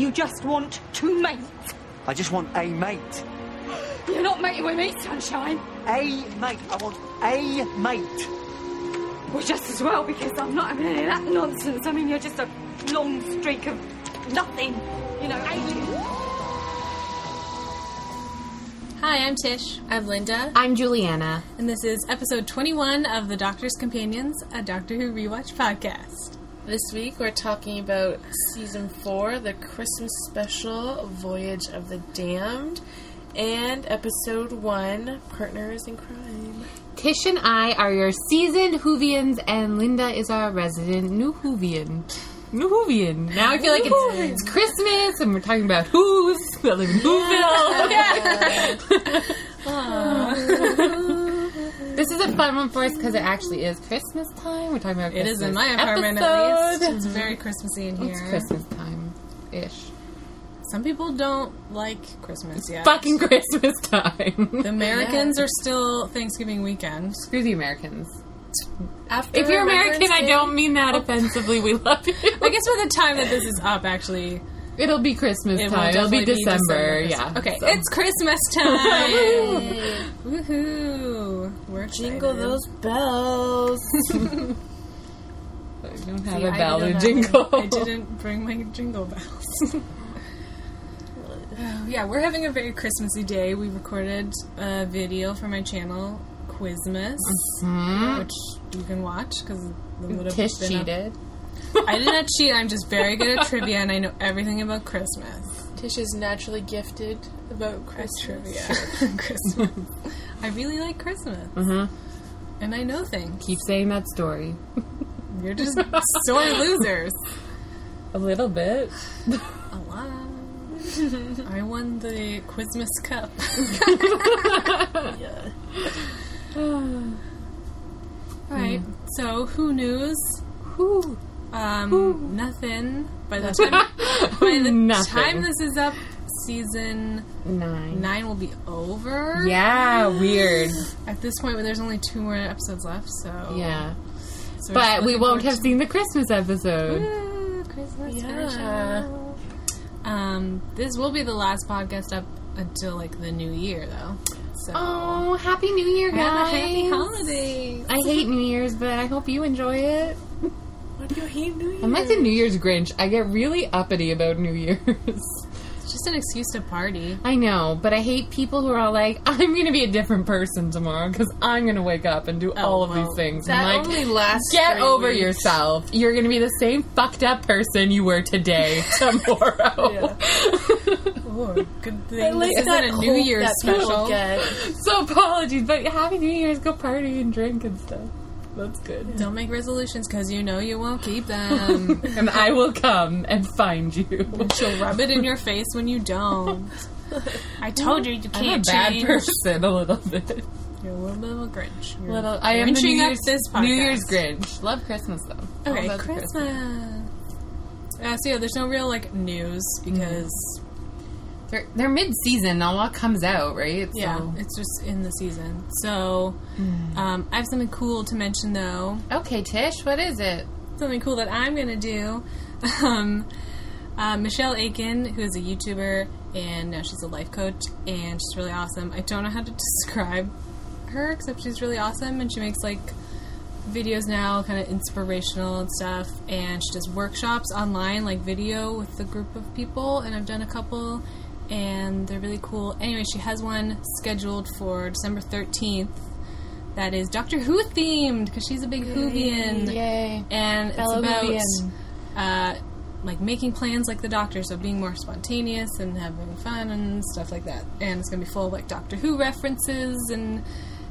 You just want to mate. I just want a mate. You're not mating with me, sunshine. A mate. I want a mate. Well, just as well, because I'm not having any of that nonsense. I mean, you're just a long streak of nothing. You know, ages. Hi, I'm Tish. I'm Linda. I'm Juliana. And this is episode 21 of The Doctor's Companions, a Doctor Who rewatch podcast. This week we're talking about season four, the Christmas special, Voyage of the Damned, and episode one, Partners in Crime. Tish and I are your seasoned Whovians, and Linda is our resident New Whovian. New Whovian. Now I feel like it's, it's Christmas, and we're talking about Who's that live in Whoville. this is a fun one for us because it actually is Christmas time. We're talking about It Christmas is in my apartment, at least. It's very Christmassy in here. It's Christmas time ish. Some people don't like Christmas yet. Fucking Christmas time. The Americans are still Thanksgiving weekend. Screw the Americans. After If you're American, I don't mean that oh. offensively. We love you. I guess by the time that this is up, actually, It'll be Christmas it time. It'll be definitely December. December. Yeah. Okay, so. it's Christmas time. Woohoo! We're Jingle excited. those bells. I don't have See, a I bell didn't or jingle. I didn't bring my jingle bells. Oh, yeah, we're having a very Christmassy day. We recorded a video for my channel, Quizmas, mm-hmm. which you can watch because Tish cheated. I did not cheat. I'm just very good at trivia, and I know everything about Christmas. Tish is naturally gifted about Christmas. Trivia, Christmas. I really like Christmas, Mhm. and I know things. Keep saying that story. You're just sore losers. A little bit. A lot. I won the Quizmas Cup. yeah. Alright, so who news? Whew. Um, nothing. By the time by the Nothing. time this is up, season Nine. nine will be over. Yeah, weird. At this point, there's only two more episodes left, so Yeah. so But we won't have seen the Christmas episode. to- Christmas Yeah. special. Um, this will be the last podcast up until like the new year, though. So Oh, Happy New Year, guys. a happy holidays. I hate New Year's, but I hope you enjoy it. You hate New Year? I'm like the New Year's Grinch. I get really uppity about New Year's. It's just an excuse to party. I know, but I hate people who are all like, I'm going to be a different person tomorrow because I'm going to wake up and do oh, all of well, these things. That I'm like, only lasts. get over weeks. yourself. You're going to be the same fucked up person you were today, tomorrow. Oh, good thing like this isn't a New Year's special. So apologies, but Happy New Year's. Go party and drink and stuff. That's good. Don't make resolutions because you know you won't keep them. And I will come and find you. She'll rub it in your face when you don't. I told you you can't I'm a can't bad change. person a little bit. You're a little bit of a Grinch. You're Little, I am the New Year's, this podcast. New Year's Grinch. Love Christmas though. Okay, the Christmas. Uh, so yeah, there's no real like news because They're, they're mid-season. A lot comes out, right? yeah, So- it's just in the season. So um, I have something cool to mention though. Okay, Tish, what is it? something cool that I'm gonna do. Um, uh, Michelle Aiken, who is a YouTuber and now she's a life coach, and she's really awesome. I don't know how to describe her except she's really awesome, and she makes like videos now, kind of inspirational and stuff. And she does workshops online, like video with a group of people, and I've done a couple, and they're really cool. Anyway, she has one scheduled for December 13th. That is Doctor Who themed because she's a big Whovian Yay. and Fellow it's about uh, like making plans like the doctor, so being more spontaneous and having fun and stuff like that. And it's gonna be full of like Doctor Who references and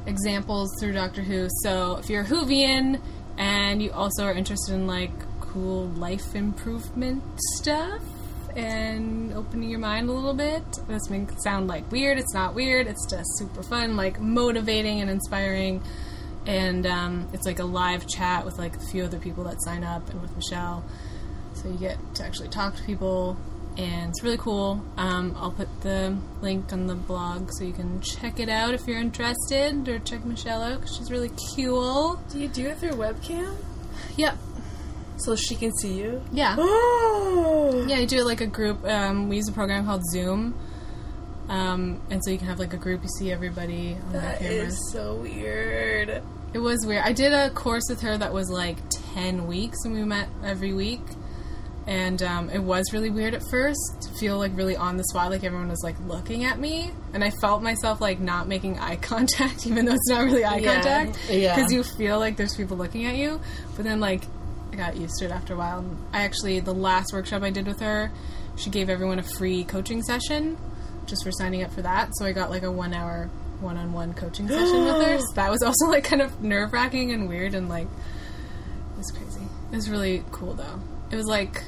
examples through Doctor Who. So if you're a Whovian and you also are interested in like cool life improvement stuff and opening your mind a little bit, this may sound like weird. It's not weird. It's just super fun, like motivating and inspiring and um, it's like a live chat with like a few other people that sign up and with Michelle. So you get to actually talk to people, and it's really cool. Um, I'll put the link on the blog so you can check it out if you're interested, or check Michelle out because she's really cool. Do you do it through webcam? Yep. So she can see you. Yeah. Oh. Yeah, you do it like a group. Um, we use a program called Zoom. Um, and so you can have like a group, you see everybody on their That cameras. is so weird. It was weird. I did a course with her that was like 10 weeks and we met every week. And um, it was really weird at first to feel like really on the spot, like everyone was like looking at me. And I felt myself like not making eye contact, even though it's not really eye Yeah. contact. Yeah. Because you feel like there's people looking at you. But then, like, I got used to it after a while. I actually, the last workshop I did with her, she gave everyone a free coaching session just for signing up for that. So I got like a one hour one on one coaching session with her. So that was also like kind of nerve wracking and weird and like it was crazy. It was really cool though. It was like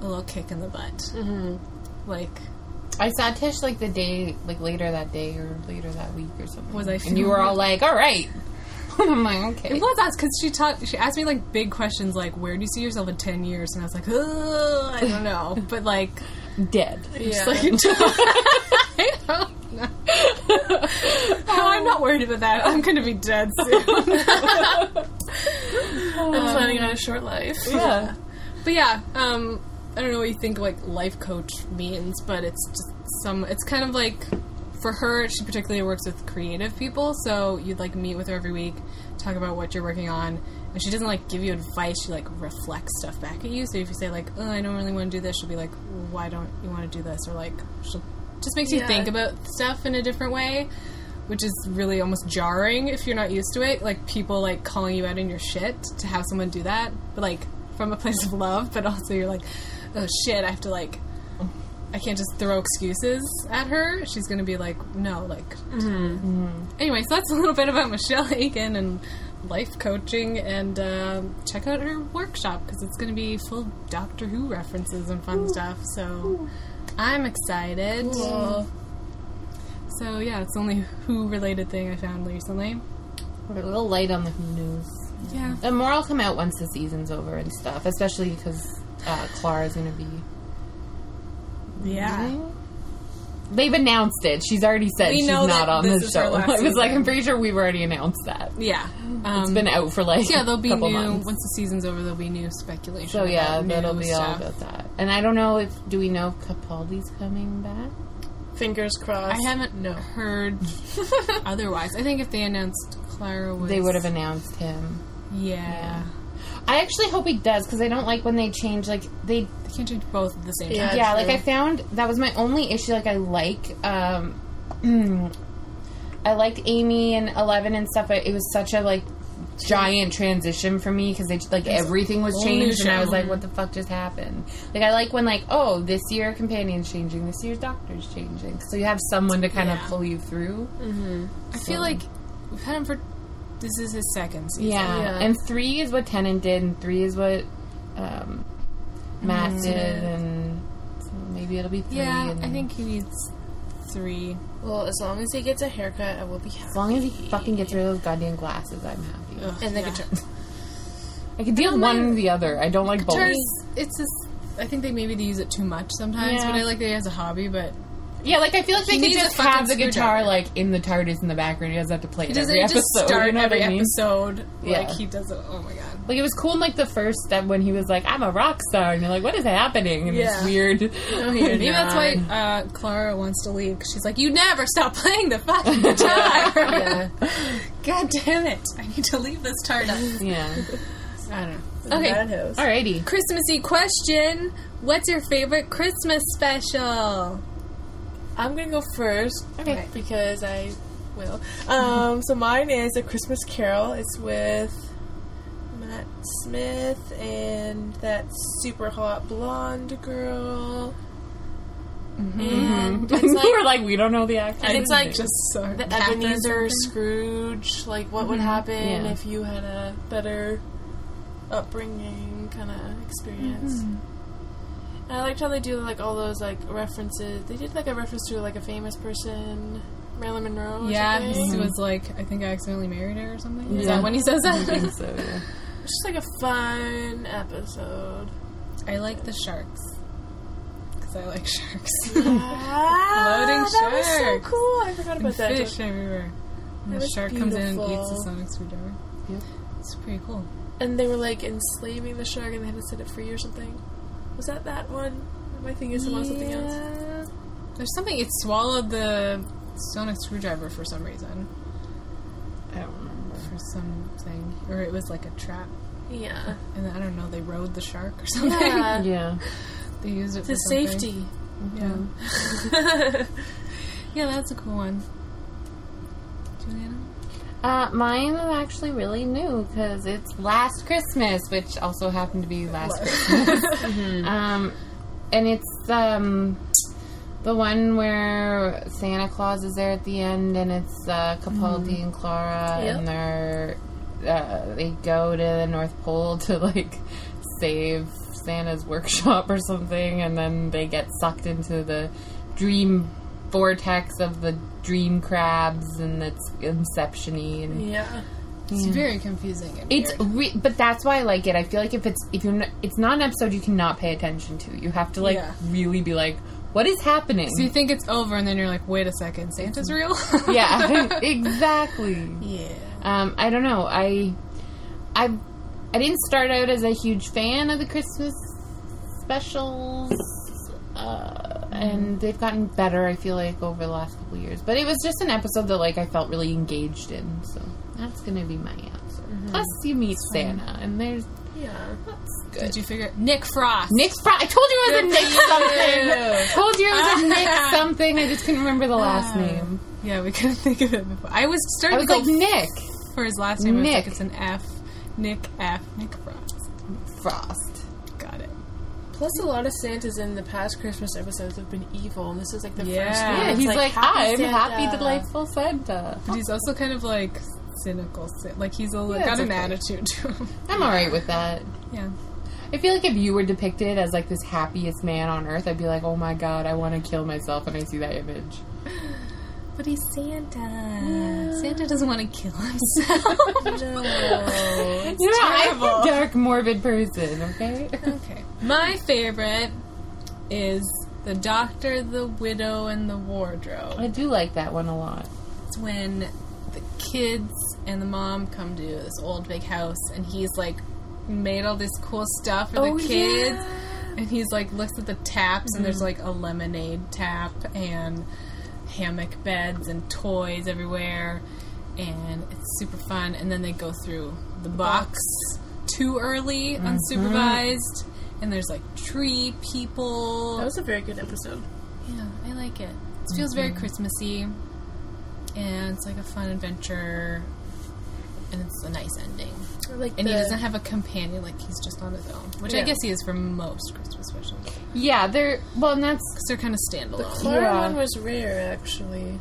a little kick in the butt. Mm-hmm. Like I saw Tish like the day, like later that day or later that week or something. Was I And you were all like, "All right." I'm like, "Okay." it was us because she taught. She asked me like big questions like, "Where do you see yourself in ten years?" And I was like, "Ugh, I don't know," but like, dead. just like I don't know. Oh, I'm not worried about that. I'm going to be dead soon. I'm planning on a short life. Yeah. But yeah, um, I don't know what you think like life coach means, but it's just some. It's kind of like for her, she particularly works with creative people, so you'd like meet with her every week, talk about what you're working on, and she doesn't like give you advice. She like reflects stuff back at you. So if you say like, "Oh, I don't really want to do this," she'll be like, well, "Why don't you want to do this?" Or like, she'll just makes you Yeah. think about stuff in a different way. Which is really almost jarring if you're not used to it. Like people like calling you out in your shit to have someone do that, but like from a place of love. But also you're like, oh shit, I have to like, I can't just throw excuses at her. She's gonna be like, no, like. Anyway, so that's a little bit about Michelle Aiken and life coaching, and um check out her workshop because it's gonna be full Doctor Who references and fun stuff. So I'm excited. So yeah, it's the only Who related thing I found recently. We're a little light on the Who news. Yeah. And more will come out once the season's over and stuff, especially because uh, Clara's going to be. Yeah. They've announced it. She's already said We she's know not on this the is show. I was like, season. I'm pretty sure we've already announced that. Yeah. Um, It's been out for like yeah, there'll be couple new months. once the season's over. There'll be new speculation. So yeah, about that'll new be all about that. And I don't know if do we know if Capaldi's coming back? Fingers crossed. I haven't No. heard otherwise. I think if they announced Clara was, They would have announced him. Yeah, I actually hope he does because I don't like when they change like they they can't change both at the same Yeah. time. yeah, true. like I found that was my only issue. Like I like, um, I liked Amy and Eleven and stuff, but it was such a like giant transition for me because they like everything was changed, and I was like, "What the fuck just happened?" Like I like when like, oh, this year companion's changing, this year's doctor's changing, so you have someone to kind Yeah. of pull you through. I feel like we've had him for. This is his second season. Yeah. Yeah. and three is what Tennant did, and three is what um, Matt did, and so maybe it'll be three. Yeah, and I think he needs three. Well, as long as he gets a haircut, I will be happy. As long as he fucking gets rid of those goddamn glasses, I'm happy. Ugh, And the yeah. guitar. I could deal don't one mind- or the other. I don't like both. It's just. I think they maybe they use it too much sometimes, Yeah. but I like that he has a hobby. But Yeah, like I feel like they could just have the guitar like in the TARDIS in the background. He doesn't have to play he it doesn't every just start you know every I mean? episode. Yeah. Like he does it. Oh my god. Like it was cool in like the first step when he was like, "I'm a rock star," and you're like, "What is happening?" And Yeah. this weird. Maybe that's why uh, Clara wants to leave. 'cause she's like, "You never stop playing the fucking guitar." Yeah. God damn it! I need to leave this TARDIS. Yeah. I don't know. Okay. Alrighty. Christmassy question: What's your favorite Christmas special? I'm gonna go first. Okay. Because I will. Um, so mine is A Christmas Carol. It's with Matt Smith and that super hot blonde girl. Mm-hmm. And mm-hmm. it's we're like, we don't know the actor. and it's like Just so the Ebenezer? Scrooge. Like what would mm-hmm. happen Yeah. if you had a better upbringing kind of experience. And I liked how they do like all those like references. They did like a reference to like a famous person, Marilyn Monroe. Or Yeah, something. he was like, I think I accidentally married her or something. Is Yeah. that when he says I think that? so. Yeah. It's just like a fun episode. I like the sharks because I like sharks. ah, Floating that was so sharks. cool. I forgot about that. Fish everywhere. And That the was shark comes in and eats beautiful. the sonic screwdriver. Yep. It's pretty cool. And they were like enslaving the shark and they had to set it free or something. Was that that one? Am I thinking about something else? There's something. It swallowed the sonic screwdriver for some reason. I don't remember. For something. Or it was like a trap. Yeah. And I don't know, they rode the shark or something. Yeah. Yeah. they used it The for something. safety. Yeah. yeah, that's a cool one. Juliana? Uh, mine is actually really new because it's Last Christmas, which also happened to be last Christmas. Um, and it's um, the one where Santa Claus is there at the end, and it's uh, Capaldi and Clara, Yep. and they're uh, they go to the North Pole to like save Santa's workshop or something, and then they get sucked into the dream vortex of the dream crabs, and it's Inception-y, and Yeah. It's very confusing. And it's weird. re- but that's why I like it. I feel like if it's if you're not, it's not an episode you cannot pay attention to. You have to like Yeah. really be like, what is happening? So you think it's over, and then you're like, wait a second, Santa's real? yeah, exactly. yeah. Um, I don't know. I I I didn't start out as a huge fan of the Christmas specials. Uh, and they've gotten better, I feel like, over the last couple years. But it was just an episode that, like, I felt really engaged in. So that's gonna be my answer. Mm-hmm. Plus, you meet Santa, and there's Yeah. that's good. Did you figure Nick Frost? Nick Frost. I told you it was a Nick something. told you it was a Nick something. I just couldn't remember the last ah. name. Yeah, we couldn't think of it before. I was starting I was to like go Nick for his last name. I was Nick. like, it's an F. Nick F. Nick Frost. Frost. Got it. Plus, a lot of Santas in the past Christmas episodes have been evil, and this is like the Yeah. first one. Yeah, Yeah, It's he's like, I'm Santa." happy, delightful Santa. But he's also kind of like cynical. Like he's a, Yeah, got an okay. attitude to him. I'm alright with that. Yeah. I feel like if you were depicted as like this happiest man on earth, I'd be like, oh my god, I want to kill myself when I see that image. But he's Santa. Santa doesn't want to kill himself. No. you know, I'm terrible. a dark, morbid person, okay? okay. My favorite is the Doctor, the Widow, and the Wardrobe. I do like that one a lot. It's when the kids and the mom come to this old big house, and he's like made all this cool stuff for Oh, the kids. yeah. And he's like looks at the taps, and there's mm-hmm. like a lemonade tap and hammock beds and toys everywhere, and it's super fun. And then they go through the box too early, mm-hmm. unsupervised, and there's like tree people. That was a very good episode. Yeah, I like it. It feels mm-hmm. very Christmassy, and it's like a fun adventure, and it's a nice ending. I like And he doesn't have a companion; like he's just on his own, which I guess he is for most Christmas specials. Yeah, they're, well, and that's, Because they're kind of standalone. The. Clara Yeah. one was rare, actually.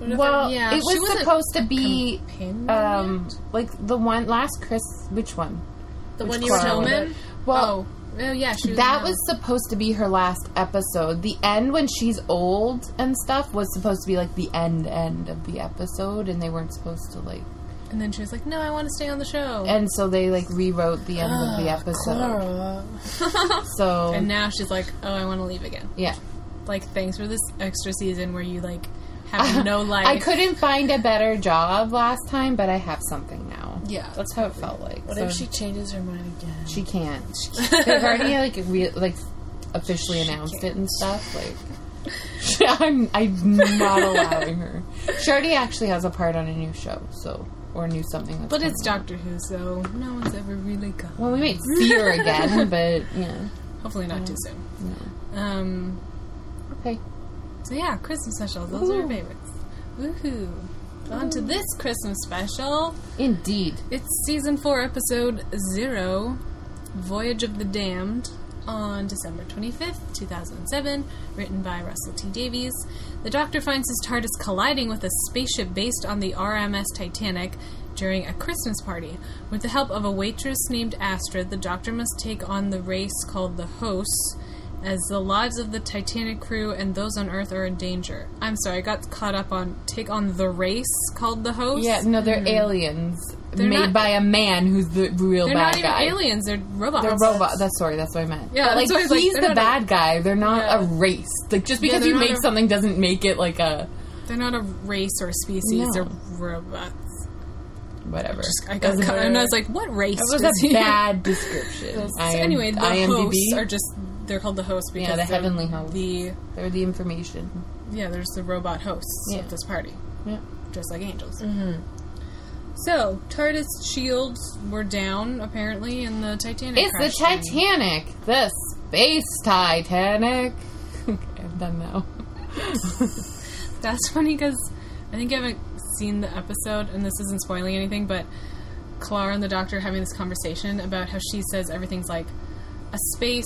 Well, yeah, it was supposed to be, companion um, like the one, last Chris, which one? the which one you were Clara? talking about? Well, oh, oh, yeah, she was that was supposed to be her last episode. The end when she's old and stuff was supposed to be like the end end of the episode, and they weren't supposed to like. And then she was like, "No, I want to stay on the show." And so they like rewrote the end of the ah, episode. Clara. So And now she's like, "Oh, I want to leave again." yeah, Like, thanks for this extra season where you like have ah, no life. I couldn't find a better job last time, but I have something now. Yeah, That's how it felt like. What So if she changes her mind again? She can't. she They've already like re- like officially announced it and stuff. Like, I'm I'm not allowing her. She already actually has a part on a new show, so or knew new something. But it's. Doctor Who, so no one's ever really gone. Well, we might see her again, but yeah, Hopefully not too soon. no. Um, Okay. so yeah, Christmas specials. Those are our favorites. Woohoo! On to this Christmas special. Indeed. It's season four, episode zero, Voyage of the Damned, on December 25th, 2007, written by Russell T. Davies. The Doctor finds his TARDIS colliding with a spaceship based on the RMS Titanic during a Christmas party. With the help of a waitress named Astrid, the Doctor must take on the race called the Hosts, as the lives of the Titanic crew and those on Earth are in danger. I'm sorry, I got caught up on take on the race called the Hosts. Yeah, no, they're mm-hmm. aliens They're made not- by a man who's the real They're bad not even guy. aliens. They're robots. They're robots. That's sorry. That's what I meant. Yeah, but, like I like, he's the not a- bad guy. They're not Yeah. a race. Like just because they're you make a- something doesn't make it like a They're not a race or a species. No. They're robots. Whatever. I got Doesn't cut, and I was like, "What race?" That was a he? bad description. So I anyway, the hosts are just they're called the hosts because the they're heavenly hosts. The they're the information. yeah, there's the robot hosts Yeah. of this party, Yeah. just like angels. Mm-hmm. So TARDIS shields were down apparently in the Titanic. It's the crash thing. Titanic, the space Titanic. okay, I'm done now. That's funny because I think I haven't seen the episode, and this isn't spoiling anything, but Clara and the doctor having this conversation about how she says everything's like a space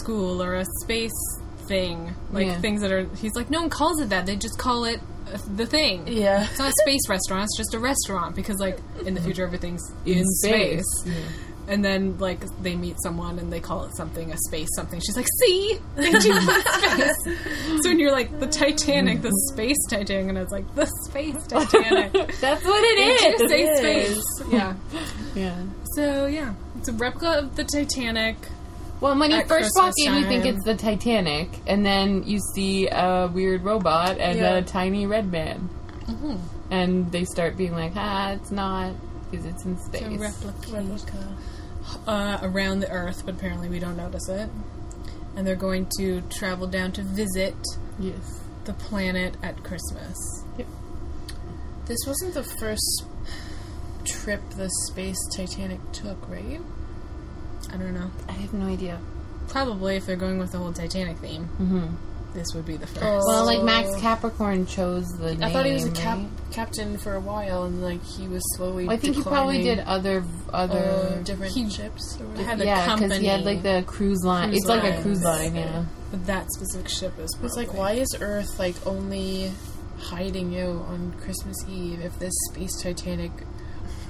school or a space thing, like Yeah. things that are. He's like, no one calls it that; they just call it the thing. Yeah. It's not a space restaurant; it's just a restaurant because, like, in the future, everything's in, space. And then, like, they meet someone and they call it something, a space something. She's like, see? They do space. so when you're like, the Titanic, the space Titanic, and I was like, the space Titanic. That's what it is. do say space. Yeah. Yeah. So, yeah. It's a replica of the Titanic. Well, when you first walk Christmas in, you think it's the Titanic, and then you see a weird robot and Yeah. a tiny red man, Mm-hmm. and they start being like, "Ah, it's not because it's in space." A replica. Uh, around the Earth, but apparently we don't notice it. And they're going to travel down to visit yes. the planet at Christmas. Yep. This wasn't the first trip the space Titanic took, right? I don't know. I have no idea. Probably if they're going with the whole Titanic theme, hmm this would be the first. Oh. Well, like Max Capricorn chose the name. I thought he was a cap- right? captain for a while, and like he was slowly. Well, I think he probably did other other. uh, different He- ships. Or It had yeah, because he had like the cruise line. Cruise it's like a cruise line, yeah. But that specific ship is. It's like, why is Earth like only hiding out on Christmas Eve if this space Titanic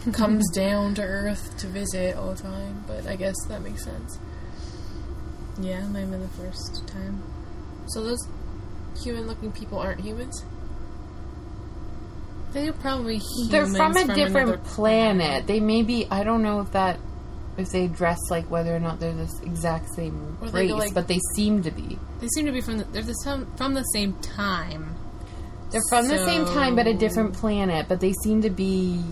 comes down to Earth to visit all the time? But I guess that makes sense. Yeah, it might have been the first time. So those human-looking people aren't humans. They're probably humans They're from a different another planet. They may be. I don't know if that if they dress like whether or not they're this exact same Or race, like- but they seem to be. They seem to be from the, they're the some, from the same time. They're from the same time, but a different planet. But they seem to be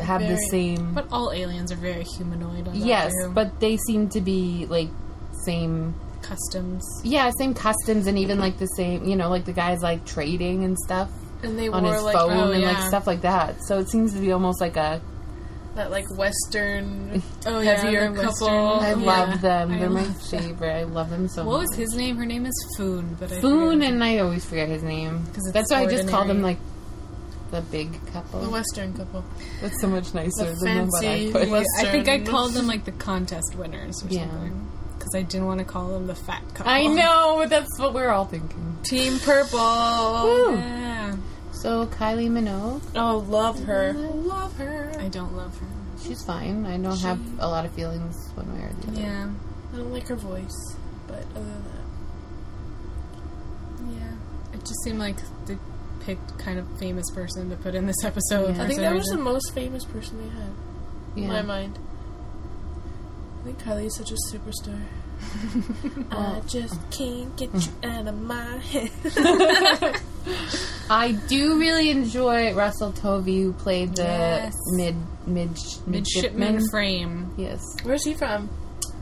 have the same. But all aliens are very humanoid. On yes, Who. but they seem to be like same. customs. Yeah, same customs and even like the same. You know, like the guys like trading and stuff And they on wore his like phone oh, and like stuff like that. So it seems to be almost like a. that like Western Oh heavier the couple. I Western- love them. I They're my them. favorite. I love them so What much. was his name? Her name is Foon, but I Foon and I always forget his name. That's why I just call them like the big couple. The Western couple. That's so much nicer The than what I fancy put. West- I think I called them like the contest winners or Yeah. something. Because I didn't want to call them the fat couple. I know, but that's what we're all thinking. Team Purple. Woo. Yeah. So Kylie Minogue, Oh, love her. Love her. I don't love her. she's fine. I don't have a lot of feelings one way or the other. Yeah. I don't like her voice, but other than that. Yeah. It just seemed like they picked kind of famous person to put in this episode. Yeah. I think some that was the most famous person they had in Yeah. my mind. I think Kylie is such a superstar. I just can't get you out of my head. I do really enjoy Russell Tovey, who played the Yes. mid mid midshipman frame. Yes. Where's he from?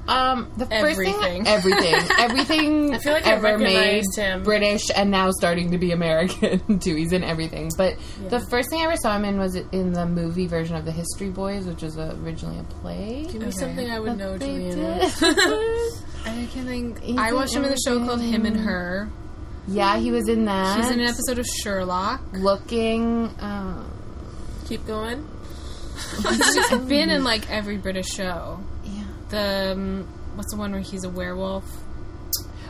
Um, the first Everything. thing, everything, everything. I feel like I ever made recognized him. British and now starting to be American too. He's in everything. But the first thing I ever saw him in was in the movie version of the History Boys, which was originally a play. Give me Okay. something I would know, But they Juliana. I can think. He's I in watched him in the show called Him and. Her. yeah, he was in that. He's in an episode of Sherlock. Looking. Uh, Keep going. He's just been in like every British show. Yeah. The um, what's the one where he's a werewolf?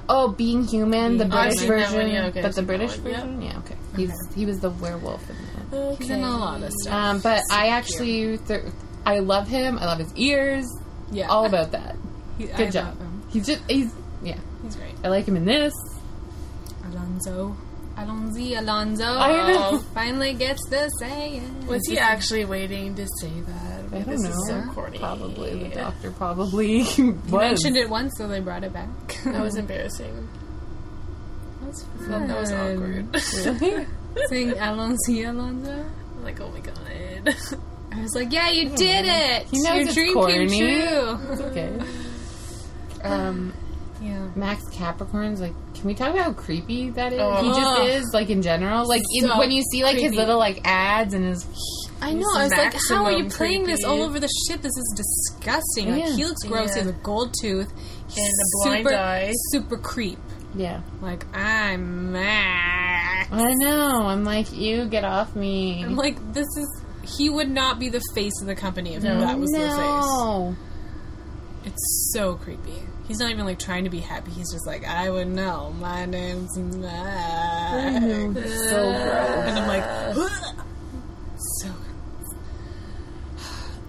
Oh, Being Human, the Being- British seen version, one, yeah, okay, but the British one, yeah. version, yeah, okay. He's he was the werewolf in that. Okay. He's in a lot of stuff. Um, but I actually, th- I love him. I love his ears. Yeah, All about that. He, Good I job. love him. He's just he's yeah. He's great. I like him in this. Alonzo, Alonzi, Alonzo. I. Finally gets the say it. Was he actually waiting to say that? I don't this know. is so corny. Probably the doctor. Probably mentioned it once, so they brought it back. That was embarrassing. That's That, that was fun. awkward. Really? saying Alonso Alonso. I'm like, oh my god. I was like, yeah, you did it. He knows Your it's dream corny. came true. It's okay. Um, Yeah. Max Capricorn's like, can we talk about how creepy that is? Oh. He just is, like in general. Like in, when you see like his little like ads and his I know. I was like, how are you playing this all over the ship? This is disgusting. Like, he looks gross. He has a gold tooth. And a blind super, eye. Super creep. yeah. Like, I'm mad. I know. I'm like, you get off me. I'm like, this is. He would not be the face of the company if that was the face. no. It's so creepy. He's not even like trying to be happy. He's just like, I would know. My name's Max. So gross. And I'm like, so gross.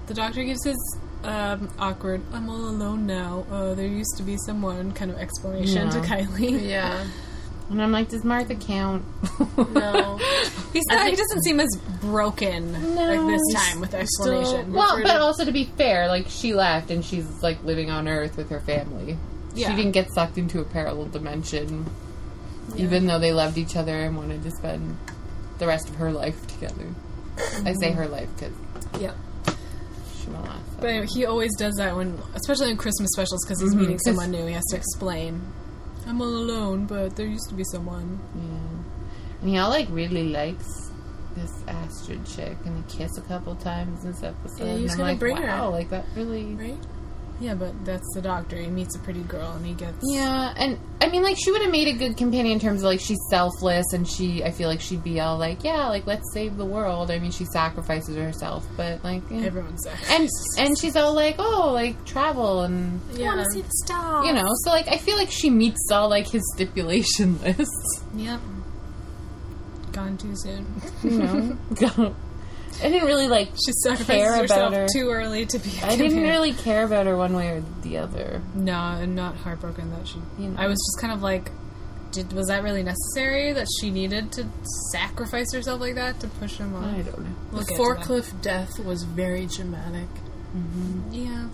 The doctor gives his um, awkward, I'm all alone now. Uh, there used to be someone kind of explanation to Kylie. yeah. And I'm like, does Martha count? No. He's not, he doesn't seem as broken like this time with explanation. Well, but also to be fair, like she left and she's like living on Earth with her family. Yeah. She didn't get sucked into a parallel dimension, even though they loved each other and wanted to spend the rest of her life together. I say her life because yeah. She won't last. But anyway, he always does that when, especially in Christmas specials, because he's mm-hmm. meeting someone new. He has to explain. I'm all alone, but there used to be someone. Yeah. And he all like really likes this Astrid chick and they kiss a couple times in this episode. Yeah, he and I'm gonna like, bring her. wow, like that really Right? Yeah, but that's the doctor. He meets a pretty girl and he gets. Yeah, and I mean, like, she would have made a good companion in terms of like she's selfless, and she, I feel like she'd be all like, yeah, like let's save the world. I mean, she sacrifices herself, but like, yeah. Everyone's there. and and she's all like, oh, like travel and Yeah. see the stars. you know, so like I feel like she meets all like his stipulation lists. Yep. Gone too soon. You know, I didn't really like. She Care sacrificed about herself her. too early to be. I didn't really care about her one way or the other. No, I'm not heartbroken that she. You know. I was just kind of like, did was that really necessary that she needed to sacrifice herself like that to push him I on? don't know. We'll The get to that. forklift death was very dramatic. Yeah.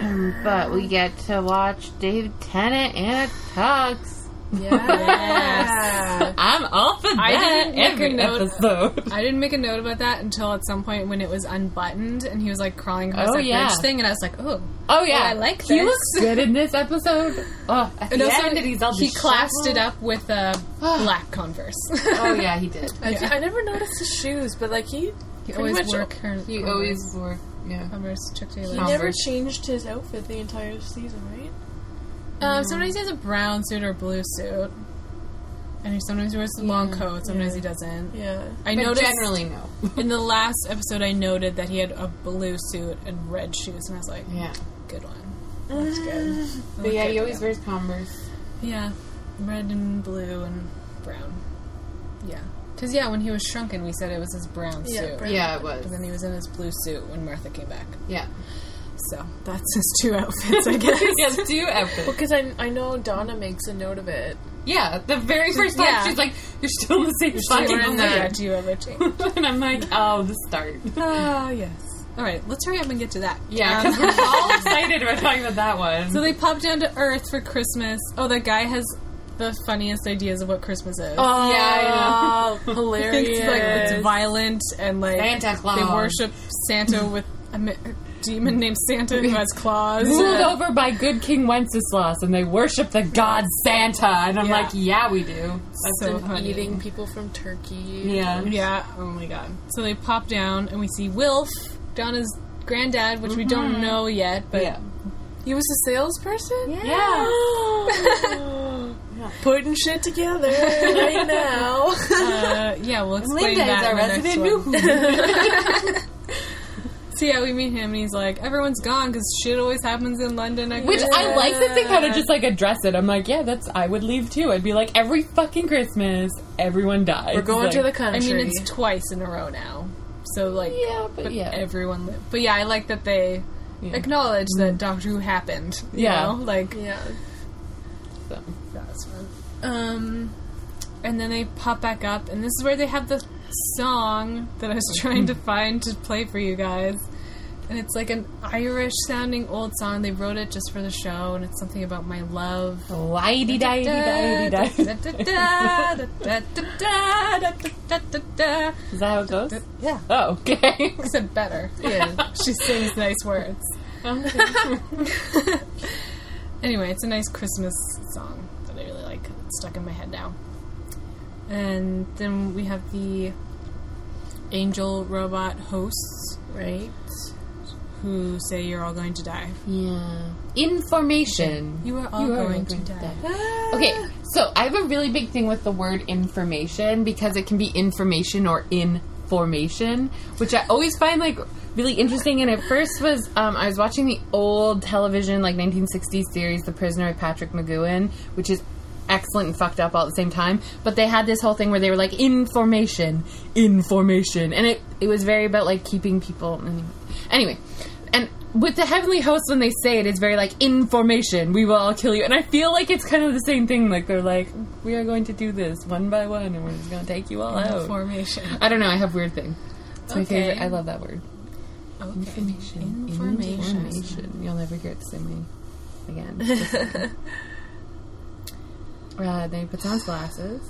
Um, but we get to watch David Tennant in a tux. Yeah. I'm all for that I didn't make a every note- episode. I didn't make a note about that until at some point when it was unbuttoned and he was like crawling across Oh, that yeah. bridge thing, and I was like, oh. Oh yeah, oh, I like this. He looks good in this episode. Oh, at And the also, end, and he's all he classed it up with a ah. black Converse. Oh yeah, he did. I, I never noticed his shoes, but like he, he always much wore her He Converse. always wore. Yeah. Converse Chuck he Taylor. never changed his outfit the entire season, right? Um, sometimes he has a brown suit or a blue suit. And he sometimes wears the long coat, sometimes yeah. he doesn't. Yeah. I But noticed generally no. in the last episode I noted that he had a blue suit and red shoes and I was like, yeah. good one. That's good. But yeah, Look he good always wears Converse. Yeah. Red and blue and brown. Yeah. Because, yeah, when he was shrunken, we said it was his brown Yeah, suit. brown. Yeah, it was. But then he was in his blue suit when Martha came back. Yeah. So that's his two outfits, I guess. he has two outfits. Because I, I know Donna makes a note of it. Yeah, the very first time Yeah. she's like, "You're still in the same fucking there. suit." Do you ever change? and I'm like, "Oh, the start." Ah, yes. All right, let's hurry up and get to that. Yeah, Um, because we're all excited about talking about that one. So they pop down to Earth for Christmas. Oh, that guy has the funniest ideas of what Christmas is. Oh, Yeah, He hilarious! thinks like it's violent and like Santa Claus. they worship Santa with a, mi- a demon named Santa who has claws. ruled over by good King Wenceslas, and they worship the god Santa. And I'm Yeah. like, yeah, we do. so funny. eating people from Turkey. Yeah. Yeah. Oh my god. So they pop down and we see Wilf, Donna's granddad, which we don't know yet, but Yeah. He was a salesperson? Yeah. Putting shit together right now. uh, yeah, we'll explain Linda is that our in the next resident one. So yeah, we meet him and he's like, everyone's gone because shit always happens in London. At Which Christmas." I like that they kind of just like address it. I'm like, yeah, that's I would leave too. I'd be like, every fucking Christmas, everyone dies. We're going Like, to the country. I mean, it's twice in a row now. So like, Yeah, but yeah. everyone. Li- but yeah, I like that they Yeah. acknowledge that Doctor Who happened. You Yeah. know? like yeah. So. that's fun. Um, and then they pop back up, and this is where they have the song that I was trying to find to play for you guys. And it's like an Irish sounding old song. They wrote it just for the show, and it's something about my love. Lighty di di di Is Is that how it goes? Yeah. Oh, okay. Except better. Yeah. she sings nice words. anyway, it's a nice Christmas song that I really like. It's stuck in my head now. And then we have the angel robot hosts, right? Who say you're all going to die. Yeah. Information. You are all going, to die. Okay, so I have a really big thing with the word information because it can be information or information, which I always find like really interesting. And at first was um, I was watching the old television like 1960s series, The Prisoner with Patrick McGoohan, which is excellent and fucked up all at the same time. But they had this whole thing where they were like information, information, and it it was very about like keeping people. Anyway, and with the heavenly hosts when they say it, it's very like information. We will all kill you, and I feel like it's kind of the same thing. Like they're like, we are going to do this one by one, and we're just going to take you all out. Formation. I don't know. I have weird thing. It's my Okay. favorite. I love that word. Okay. Information. Information. Information. You'll never hear it the same way again. uh, then he puts on his glasses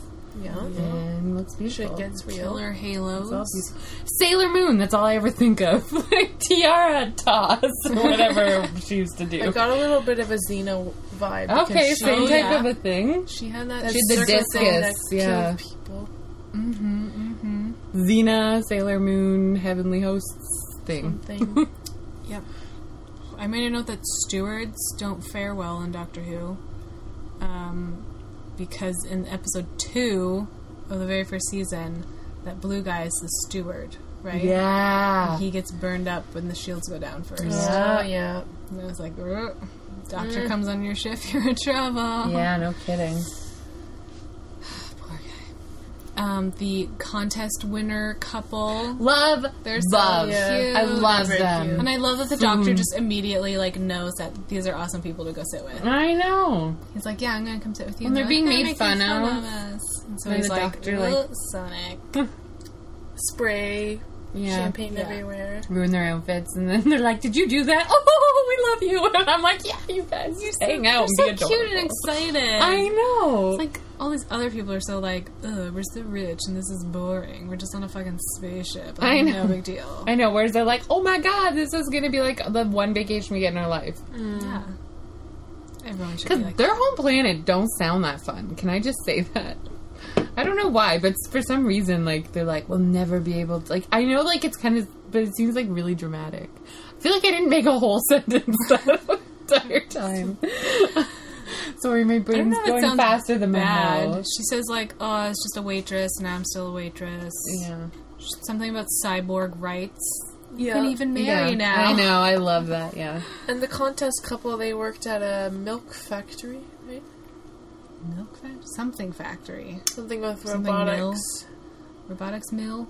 Yeah. and looks beautiful. Shit gets real. Killer halos. It's all beautiful. Sailor Moon. That's all I ever think of. like tiara toss whatever she used to do. I got a little bit of a Xena vibe. Okay, same type yeah. of a thing. She had that. She had the discus, yeah. mm-hmm. Xena, Sailor Moon, Heavenly Hosts thing. Thing. Yep. I made a note that stewards don't fare well in Doctor Who, um, because in episode two of the very first season, that blue guy is the steward, right? Yeah. He gets burned up when the shields go down first. Oh, yeah. And I was like, "Ugh. Doctor mm. comes on your ship, you're in trouble. Yeah, no kidding. Poor guy. Um, the contest winner couple. Love, They're so love. cute. I love Very them. cute. And I love that the doctor just immediately like knows that these are awesome people to go sit with. I know. He's like, "Yeah, I'm gonna come sit with you." And they're being like, made making fun of. us. And so And he's the like, doctor, like- Sonic." Spray, Yeah. champagne Yeah. everywhere. Ruin their outfits, and then they're like, "Did you do that? Oh, we love you!" And I'm like, "Yeah, you guys, you hang out They're and so be cute and excited. I know. It's like all these other people are so like, "Ugh, we're so rich and this is boring. We're just on a fucking spaceship. Like, I know. No big deal." I know. Whereas they're like, "Oh my god, this is gonna be like the one vacation we get in our life." Mm. Mm. Yeah. Everyone should be like. their home planet don't sound that fun. Can I just say that? I don't know why, but for some reason, like they're like, we'll never be able to. Like, I know, like it's kind of, but it seems like really dramatic. I feel like I didn't make a whole sentence the entire time. Sorry, my brain's going faster than my bad. mouth. She says like, "Oh, it's just a waitress, and I'm still a waitress." Yeah, Something about cyborg rights. You Yeah. can even marry yeah. now. I know. I love that. Yeah. And the contest couple, they worked at a milk factory? Milk factory? Something factory. Something with Something robotics. Robotics mill?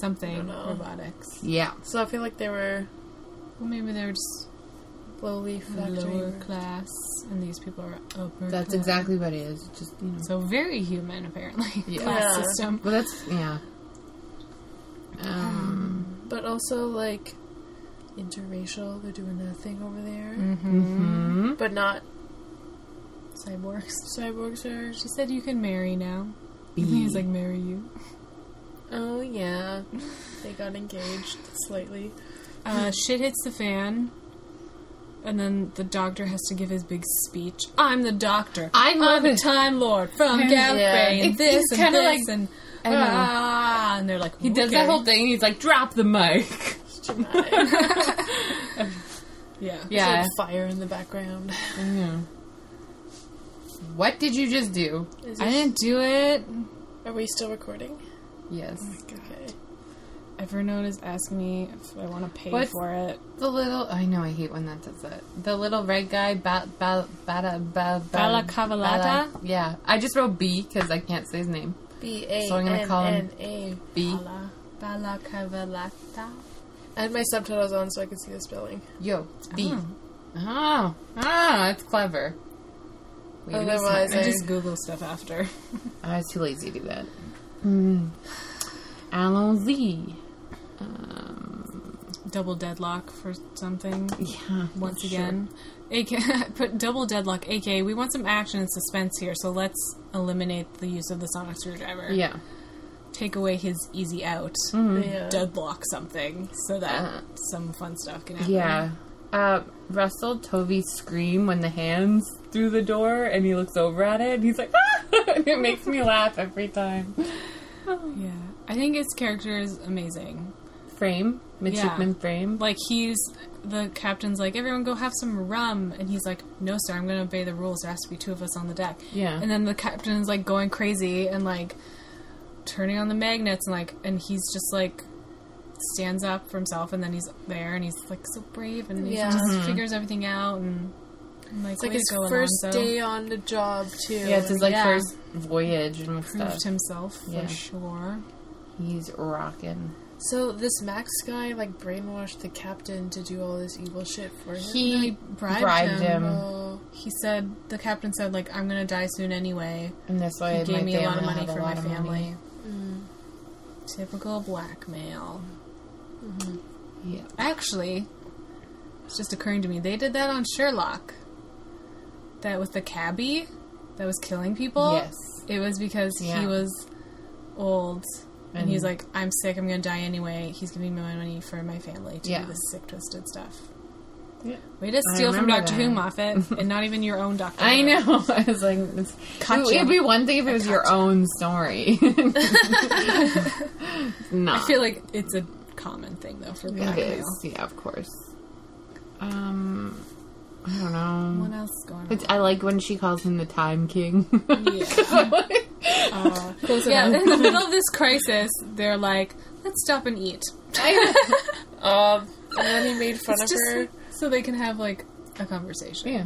Something know. robotics. Yeah. So I feel like they were Well, maybe they were just lowly factory. lower class, and these people are upper That's class. exactly what it is. Just you know. So very human, apparently. Yeah. Class Yeah. system. Well, that's yeah. Um. But also, like, interracial. They're doing that thing over there. hmm But not Cyborgs. cyborgs are. She said you can marry now. He's like, marry you. Oh, yeah. They got engaged slightly. Uh, shit hits the fan. And then the doctor has to give his big speech. I'm the doctor. I love I'm the Time Lord from. Gallifrey, Yeah. and It's- this it's and this, like- and ah, and they're like, He does okay. that whole thing. and He's like, drop the mic. Yeah, Yeah. Like fire in the background. Yeah. What did you just do? Is I didn't do it. are we still recording? Yes. Okay. Evernote is asking me if I want to pay What's- for it. The little. I know. I hate when that does that. The little red guy. Ba, ba, bada, ba, ba, Balakavalata? Yeah. I just wrote B because I can't say his name. B A So I'm gonna call him-. B. Bala, Balakavalata. I had my subtitles on so I could see the spelling. Yo. It's B. Oh. Oh. Ah, that's clever. Way to be Otherwise. I I- just Google stuff after. I was too lazy to do that. Mm. Allons-y. Um, double deadlock for something Yeah. once sure. again. AK, put double deadlock. AK, we want some action and suspense here, so let's eliminate the use of the sonic screwdriver. Yeah. Take away his easy out. Yeah. Deadlock something so that Uh, some fun stuff can happen. Yeah. Uh, Russell Tovey scream when the hands through the door and he looks over at it and he's like, ah! and it makes me laugh every time. Yeah. I think his character is amazing. Frame, midshipman frame. Like he's the captain's like, everyone go have some rum, and he's like, no sir, I'm going to obey the rules. There has to be two of us on the deck. Yeah. And then the captain's like going crazy and like turning on the magnets and like, and he's just like stands up for himself, and then he's there and he's like so brave and he Yeah. just mm-hmm. figures everything out and. I'm like, It's like way his to go, first Alonso. day on the job too. Yeah, it's his like Yeah. first voyage and proved stuff. himself for Yeah. sure. He's rocking. So this Max guy like brainwashed the captain to do all this evil shit for him. He bribed, bribed him. him. Oh, He said the captain said like I'm gonna die soon anyway. And that's why He my gave me a lot of family money have for my lot of family. money. Typical blackmail. Mm-hmm. Yeah. Actually, it's just occurring to me they did that on Sherlock. That with the cabbie that was killing people. Yes. It was because Yeah. he was old. And, he's like, I'm sick, I'm gonna die anyway. He's giving me my money for my family to Yeah. do this sick, twisted stuff. Yeah. Way to steal from Doctor Who. Moffat, and not even your own Doctor I know. I was like, it's, Gotcha. it'd be one thing if it was your own story. no, I feel like it's a common thing, though, for it blackmail. is. Yeah, of course. Um, I don't know. What else is going on? It's, I like when she calls him the Time King. Yeah. Uh, yeah, in the middle of this crisis, they're like, let's stop and eat. um, and then he made fun It's of her. so they can have, like, a conversation. yeah,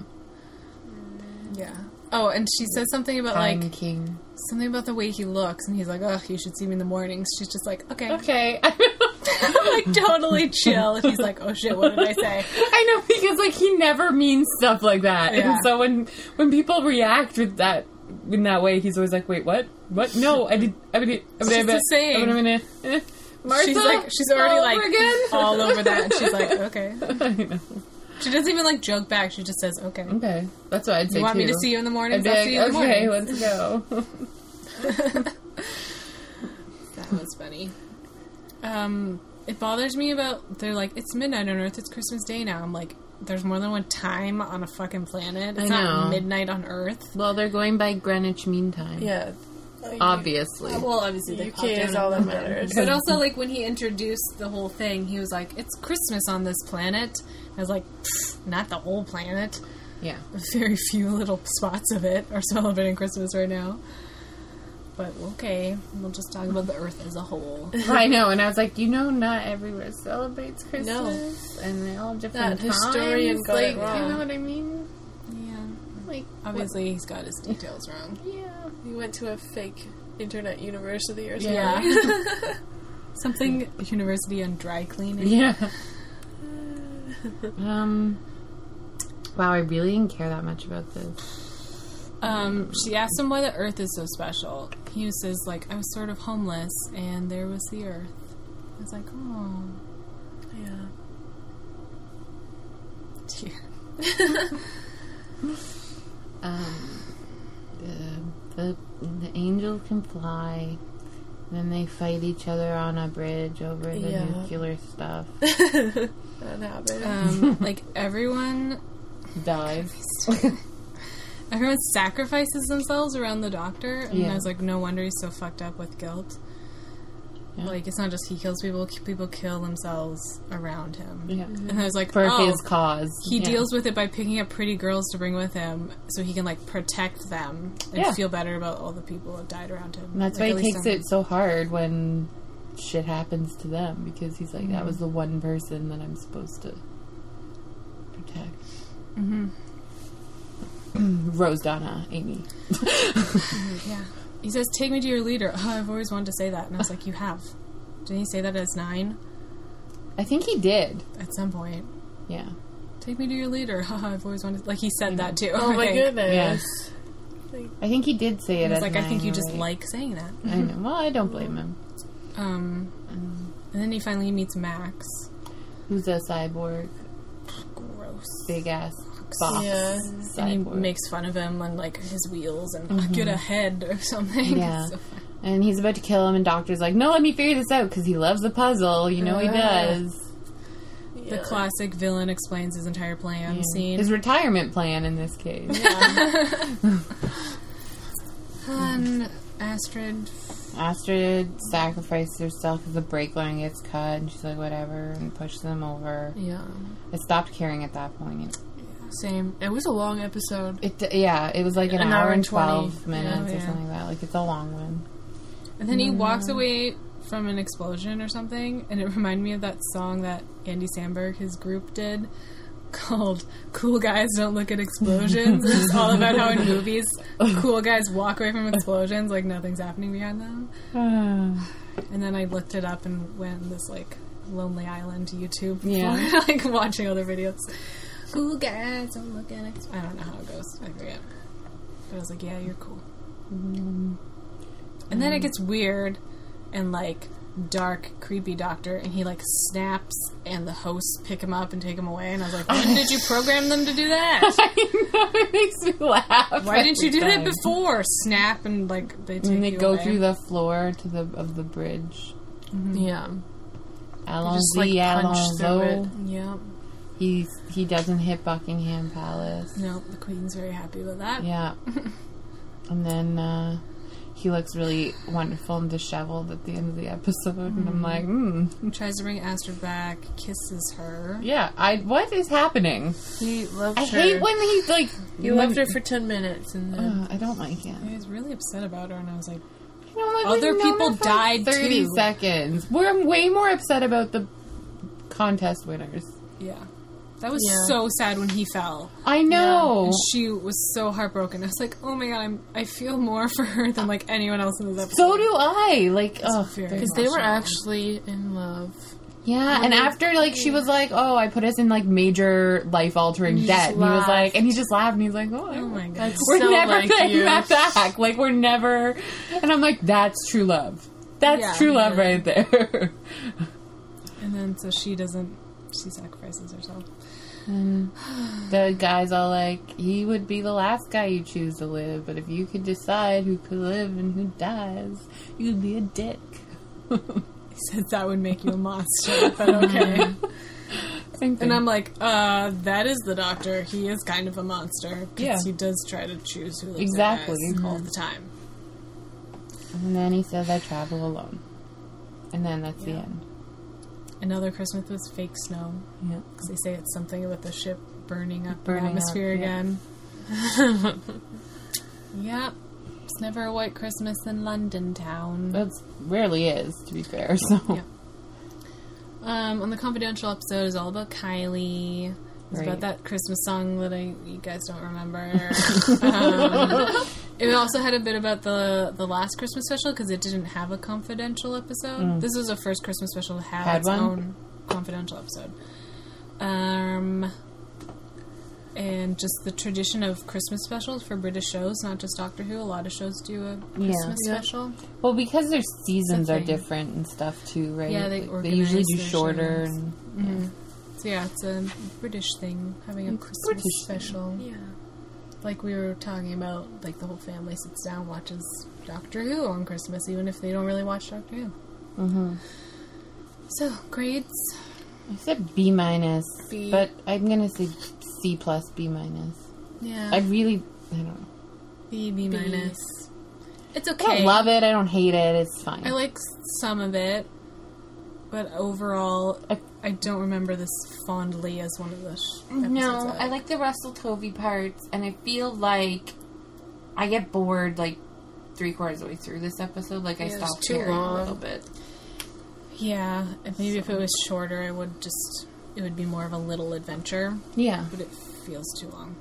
Yeah. Oh, and she says something about, Time like, King. something about the way he looks, and he's like, ugh, you should see me in the mornings. She's just like, okay. Okay, like, totally chill. And he's like, oh shit, what did I say? I know because like he never means stuff like that, Yeah. and so when when people react with that in that way, he's always like, "Wait, what? What? No, I did. I mean, just the same. Eh, Martha, she's like, she's already like again. all over that. And she's like, okay. I. She doesn't even like joke back. She just says, okay. Okay, that's what I'd say. You want me to see you in the I'll like, see you in the okay, mornings. let's go. That was funny. Um, it bothers me about they're like it's midnight on Earth. It's Christmas Day now. I'm like, there's more than one time on a fucking planet. It's I not midnight on Earth. well, they're going by Greenwich Mean Time. Yeah. Like, obviously. Well, obviously they UK popped is all that matters. But also, like when he introduced the whole thing, he was like, "It's Christmas on this planet." I was like, "Not the whole planet. yeah. Very few little spots of it are celebrating Christmas right now." But okay, we'll just talk about the Earth as a whole. I know, and I was like, you know, not everywhere celebrates Christmas, and they all have different That historian times. got like, it you know what I mean? Yeah, Like, obviously he's got his details wrong. yeah. He went to a fake internet university or something. Yeah. Something university on dry cleaning. Yeah. um. Wow, I really didn't care that much about this. Um, she asked him why the Earth is so special. He says, like, I was sort of homeless, and there was the Earth. I was like, oh, yeah. dear. Um, the, the the angels can fly. Then they fight each other on a bridge over the Yeah. nuclear stuff. That happened. Um, like everyone, Dies. Everyone sacrifices themselves around the Doctor, and Yeah. I was like, no wonder he's so fucked up with guilt. Yeah. Like it's not just he kills people; people kill themselves around him. Yeah. And I was like, For oh, his cause. he Yeah. deals with it by picking up pretty girls to bring with him, so he can like protect them and Yeah. feel better about all the people that died around him. And that's Like, why he least takes I'm- it so hard when shit happens to them because he's like, Mm-hmm. that was the one person that I'm supposed to protect. Mm-hmm. Rose Donna, Amy. Yeah. He says, "Take me to your leader." Oh, I've always wanted to say that, and I was like, "You have." Didn't he say that as nine I think he did. at some point? Yeah. Take me to your leader. Haha, I've always wanted. Like he said that too. oh I my think. goodness. I think he did say it. He as like, I think you just right? like saying that. I know. Well, I don't blame him. Um, and then he finally meets Max. Who's a cyborg? Gross. Big ass box Yeah. And he makes fun of him on like his wheels and get ahead or something. Mm-hmm. Yeah. So and he's about to kill him, and Doctor's like, "No, let me figure this out because he loves the puzzle. You know he does." The classic villain explains his entire plan scene. His retirement plan in this case. and Astrid. Astrid sacrifices herself because the brake line gets cut, and she's like, "Whatever," and pushes them over. Yeah. I stopped caring at that point. Same. It was a long episode. It yeah, it was like an, An hour, hour and and 20. twelve oh, minutes Yeah, or something like that. Like it's a long one. And then he walks away from an explosion or something, and it reminded me of that song that Andy Samberg, his group, did called Cool Guys Don't Look at Explosions. it's all about how in movies, cool guys walk away from explosions like nothing's happening behind them. And then I looked it up and went on this like lonely island YouTube Yeah. like watching other videos. Cool guys don't look at ex- I don't know how it goes. I forget. But I was like, yeah, you're cool. Mm-hmm. And then it gets weird and like dark, creepy doctor, and he like snaps, and the hosts pick him up and take him away. And I was like, when did you program them to do that? I know it makes me laugh. Why didn't you do every that before? Snap and like they take And they you go away. through the floor to the of the bridge. Yeah. Allons-y, just, like, punch through Alonso. Yeah. He's he doesn't hit Buckingham Palace. No, the queen's very happy with that. Yeah. and then uh, he looks really wonderful and disheveled at the end of the episode, and I'm like, hmm. Tries to bring Astrid back, kisses her. Yeah, I. What is happening? He loved I her. hate when he's like. He loved her for 10 minutes and then. Ugh, I don't like it. I was really upset about her, and I was like, You know, like, Other people died, Thirty too. seconds. We're way more upset about the contest winners. yeah. That was Yeah. so sad when he fell. I know. And she was so heartbroken. I was like, oh my god, I'm, I feel more for her than like anyone else in this episode. so do I. Like, oh, very Because they were actually in love. yeah. And after, like, she was like, "Oh, I put us in like major life altering debt," and he was like, and he just laughed, and he's like, "Oh, Oh my god. That's we're so never like paying you. that back. Like, we're never." And I'm like, "That's true love. That's Yeah, true love yeah. right there." And then so she doesn't, she sacrifices herself. the guy's all like, "He would be the last guy you choose to live, but if you could decide who could live and who dies, you'd be a dick." He says that would make you a monster, but okay. And I'm like, uh, that is the doctor. He is kind of a monster. 'cause Yeah. He does try to choose who lives and Exactly. dies all the time. And then he says, I travel alone. And then that's the end. Another Christmas with fake snow. Yeah. Because they say it's something about the ship burning up Burning the up, atmosphere yeah. again. yep. It's never a white Christmas in London town. That rarely is, to be fair. So Yeah. Um, on the confidential episode is all about Kylie. It's Right. about that Christmas song that I you guys don't remember. um, it also had a bit about the the last Christmas special because it didn't have a confidential episode. This was the first Christmas special to have Mm. Had its one? own confidential episode. Um, and just the tradition of Christmas specials for British shows, not just Doctor Who. A lot of shows do a Christmas Yeah. special. well, because their seasons are different and stuff too, right? Yeah, they Like, usually organize do their shorter. shows. And, So yeah, it's a British thing having a Christmas British thing. special. Yeah. Like we were talking about, like the whole family sits down watches Doctor Who on Christmas, even if they don't really watch Doctor Who. hmm So grades, I said B minus, B. but I'm gonna say C plus B minus. yeah, I really, I don't know. B B minus. It's okay. I don't love it. I don't hate it. It's fine. I like some of it, but overall, I- I don't remember this fondly as one of the sh- episodes. No, I like the Russell Tovey parts, and I feel like I get bored like three quarters of the way through this episode. Like I Yeah, it's stopped too long. a little bit. Yeah, maybe if it was shorter, I would just it would be more of a little adventure, Yeah, but it feels too long.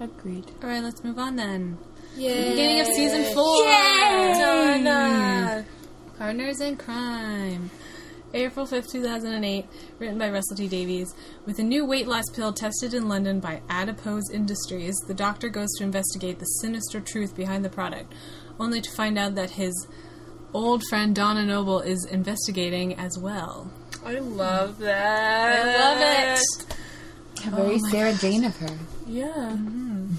agreed. All right, let's move on then. Yay. Beginning of season four. Donna. Partners in Crime. April 5th, 2008, written by Russell T. Davies. With a new weight loss pill tested in London by Adipose Industries, the doctor goes to investigate the sinister truth behind the product, only to find out that his old friend Donna Noble is investigating as well. I love that. I love it. Very oh Sarah Jane of her. Yeah. Mm-hmm.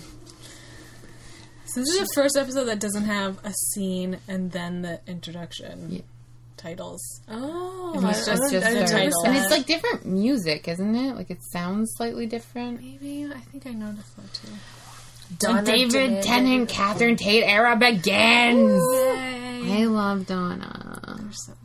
So this is the first episode that doesn't have a scene and then the introduction Yeah. titles. Oh, And it's I- I just, don't- just I didn't their- notice title. and it's like different music, isn't it? Like it sounds slightly different. Maybe I think I noticed that too. The David Tennant, Catherine Tate era begins. Yay! I love Donna. They're so great.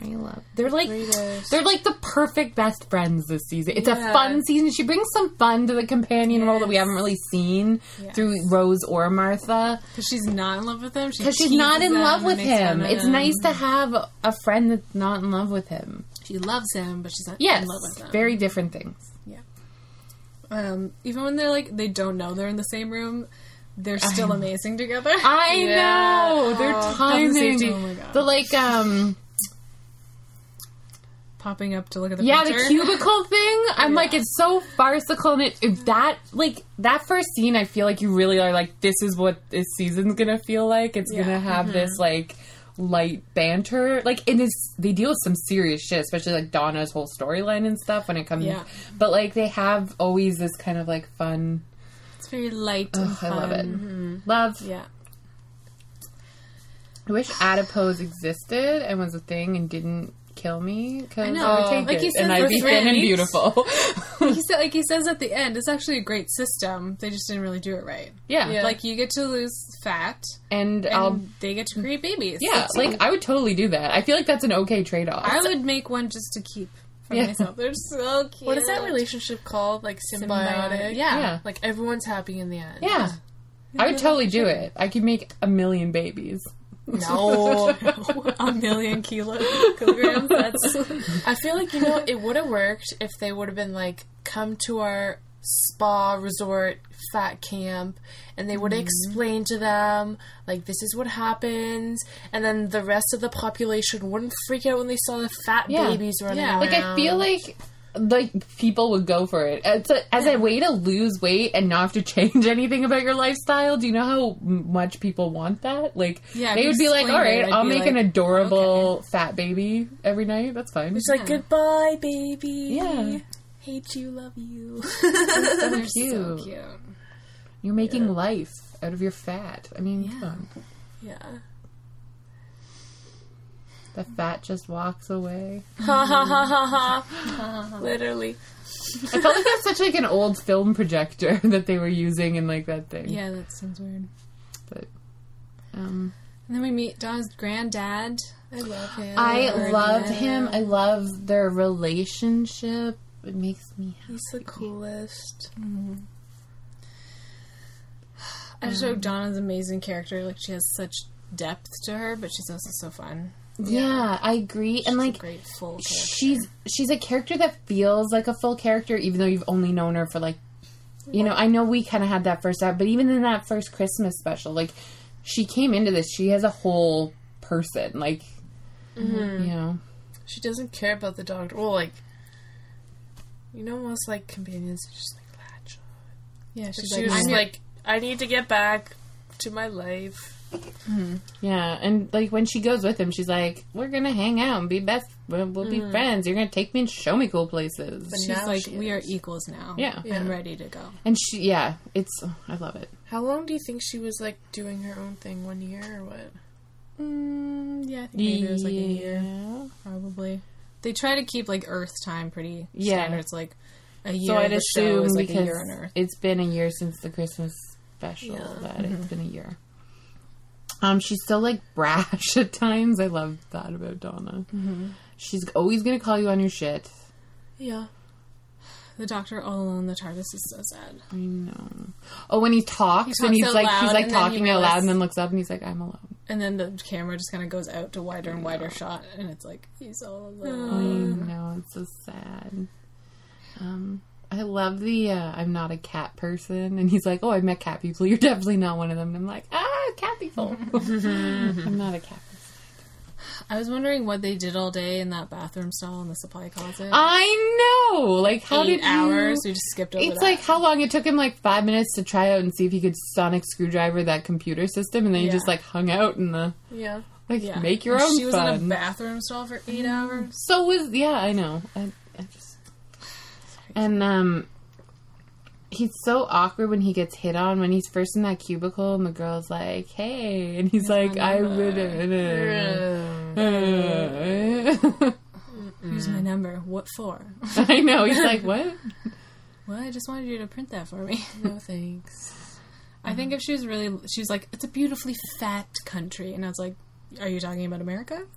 I love. They're like they're like the perfect best friends this season. It's a fun season. She brings some fun to the companion role that we haven't really seen Yes. through Rose or Martha. Because she's not in love with him. She Because she's not in love with him. It's him. nice to have a friend that's not in love with him. She loves him, but she's not Yes, in love with him. very different things. Yeah. Um, even when they're like they don't know they're in the same room, they're still amazing together. I Yeah. know their Oh, timing. the- oh my God. the like um Popping up to look at the yeah picture. the cubicle thing. I'm like it's so farcical and it if that like that first scene. I feel like you really are like this is what this season's gonna feel like. It's Yeah. gonna have this mm-hmm. like light banter. Like it is they deal with some serious shit, especially like Donna's whole storyline and stuff when it comes. Yeah. But like they have always this kind of like fun. It's very light Ugh, I love it. Mm-hmm. Love. Yeah. I wish adipose existed and was a thing and didn't kill me because I, I know. would take Like it you and I'd be thin and beautiful. he said, like he says at the end, it's actually a great system. They just didn't really do it right. yeah. Yeah. Like you get to lose fat, and and I'll they get to create babies. yeah, It's- like I would totally do that. I feel like that's an okay trade off. I would make one just to keep for Yeah. myself. They're so cute. What is that relationship called? Like symbiotic. Yeah. Yeah. Like everyone's happy in the end. Yeah. I would totally do it. I could make a million babies. No. a million kilo kilograms. That's I feel like you know it would have worked if they would have been like, come to our spa resort fat camp, and they would mm-hmm. have explained to them like this is what happens, and then the rest of the population wouldn't freak out when they saw the fat Yeah. babies running Yeah. around. Like I feel like like people would go for it as a, as a way to lose weight and not have to change anything about your lifestyle. Do you know how much people want that? Like Yeah, they would be like, "All right, it, I'd I'll make like, an adorable fat baby every night. That's fine." it's like goodbye, baby. Yeah. Hate you, love you. so they're cute. so cute. You're making life out of your fat. I mean, come on. yeah. The fat just walks away. Ha ha ha ha ha. Literally. I felt like that's such like an old film projector that they were using in like that thing. Yeah, that sounds weird. But um And then we meet Don's granddad. I love him. I loved him. I love their relationship. It makes me happy. He's the coolest. I just wrote Donna's amazing character. Like she has such depth to her, but she's also so fun. Yeah, I agree. and She's a like she's she's a character that feels like a full character even though you've only known her for like you know, I know we kind of had that first out, but even in that first Christmas special, like she came into this, she has a whole person, like mm-hmm. you know. She doesn't care about the dog. Well, like, you know, most like companions just like latch on. yeah, But she's she like, was just like, I need to get back to my life. Hmm. Yeah, and like when she goes with him, she's like, "We're gonna hang out and be best. We'll, we'll be mm-hmm. friends. You're gonna take me and show me cool places." But she's like, she we are equals now. Yeah. I'm ready to go. and she, yeah, it's I love it. How long do you think she was like doing her own thing? One year or what? Mm, yeah, I think maybe it was like a year, Yeah. probably. They try to keep like Earth time pretty Yeah. standards. Like a year. So I'd assume is like because a year on Earth. it's been a year since the Christmas special Yeah. that it's mm-hmm. been a year. Um, she's still like brash at times. I love that about Donna. She's always gonna call you on your shit. Yeah. The Doctor all alone. in The TARDIS is so sad. I know. Oh, when he talks He and he's like he's like and then he talking out loud and then looks up and he's like, "I'm alone." And then the camera just kind of goes out to wider and wider shot, and it's like he's all alone. I know it's so sad. Um, I love the uh, I'm not a cat person, and he's like, "Oh, I've met cat people. You're definitely not one of them." And I'm like, "Ah, cat people. I'm not a cat." person. I was wondering what they did all day in that bathroom stall in the supply closet. I know. Like, how Eight did hours. You... We just skipped over. It's that. like how long it took him like five minutes to try out and see if he could sonic screwdriver that computer system, and then he just like hung out in the. Yeah. Like, Yeah. make your And own She was fun. in a bathroom stall for eight hours. So was yeah, I know. I, I and um, he's so awkward when he gets hit on when he's first in that cubicle and the girl's like, "Hey," and he's like, "I would." Here's my number. What for? I know. He's like, "What?" well, I just wanted you to print that for me. No thanks. I think if she was really, she's like, it's a beautifully fat country, and I was like, are you talking about America?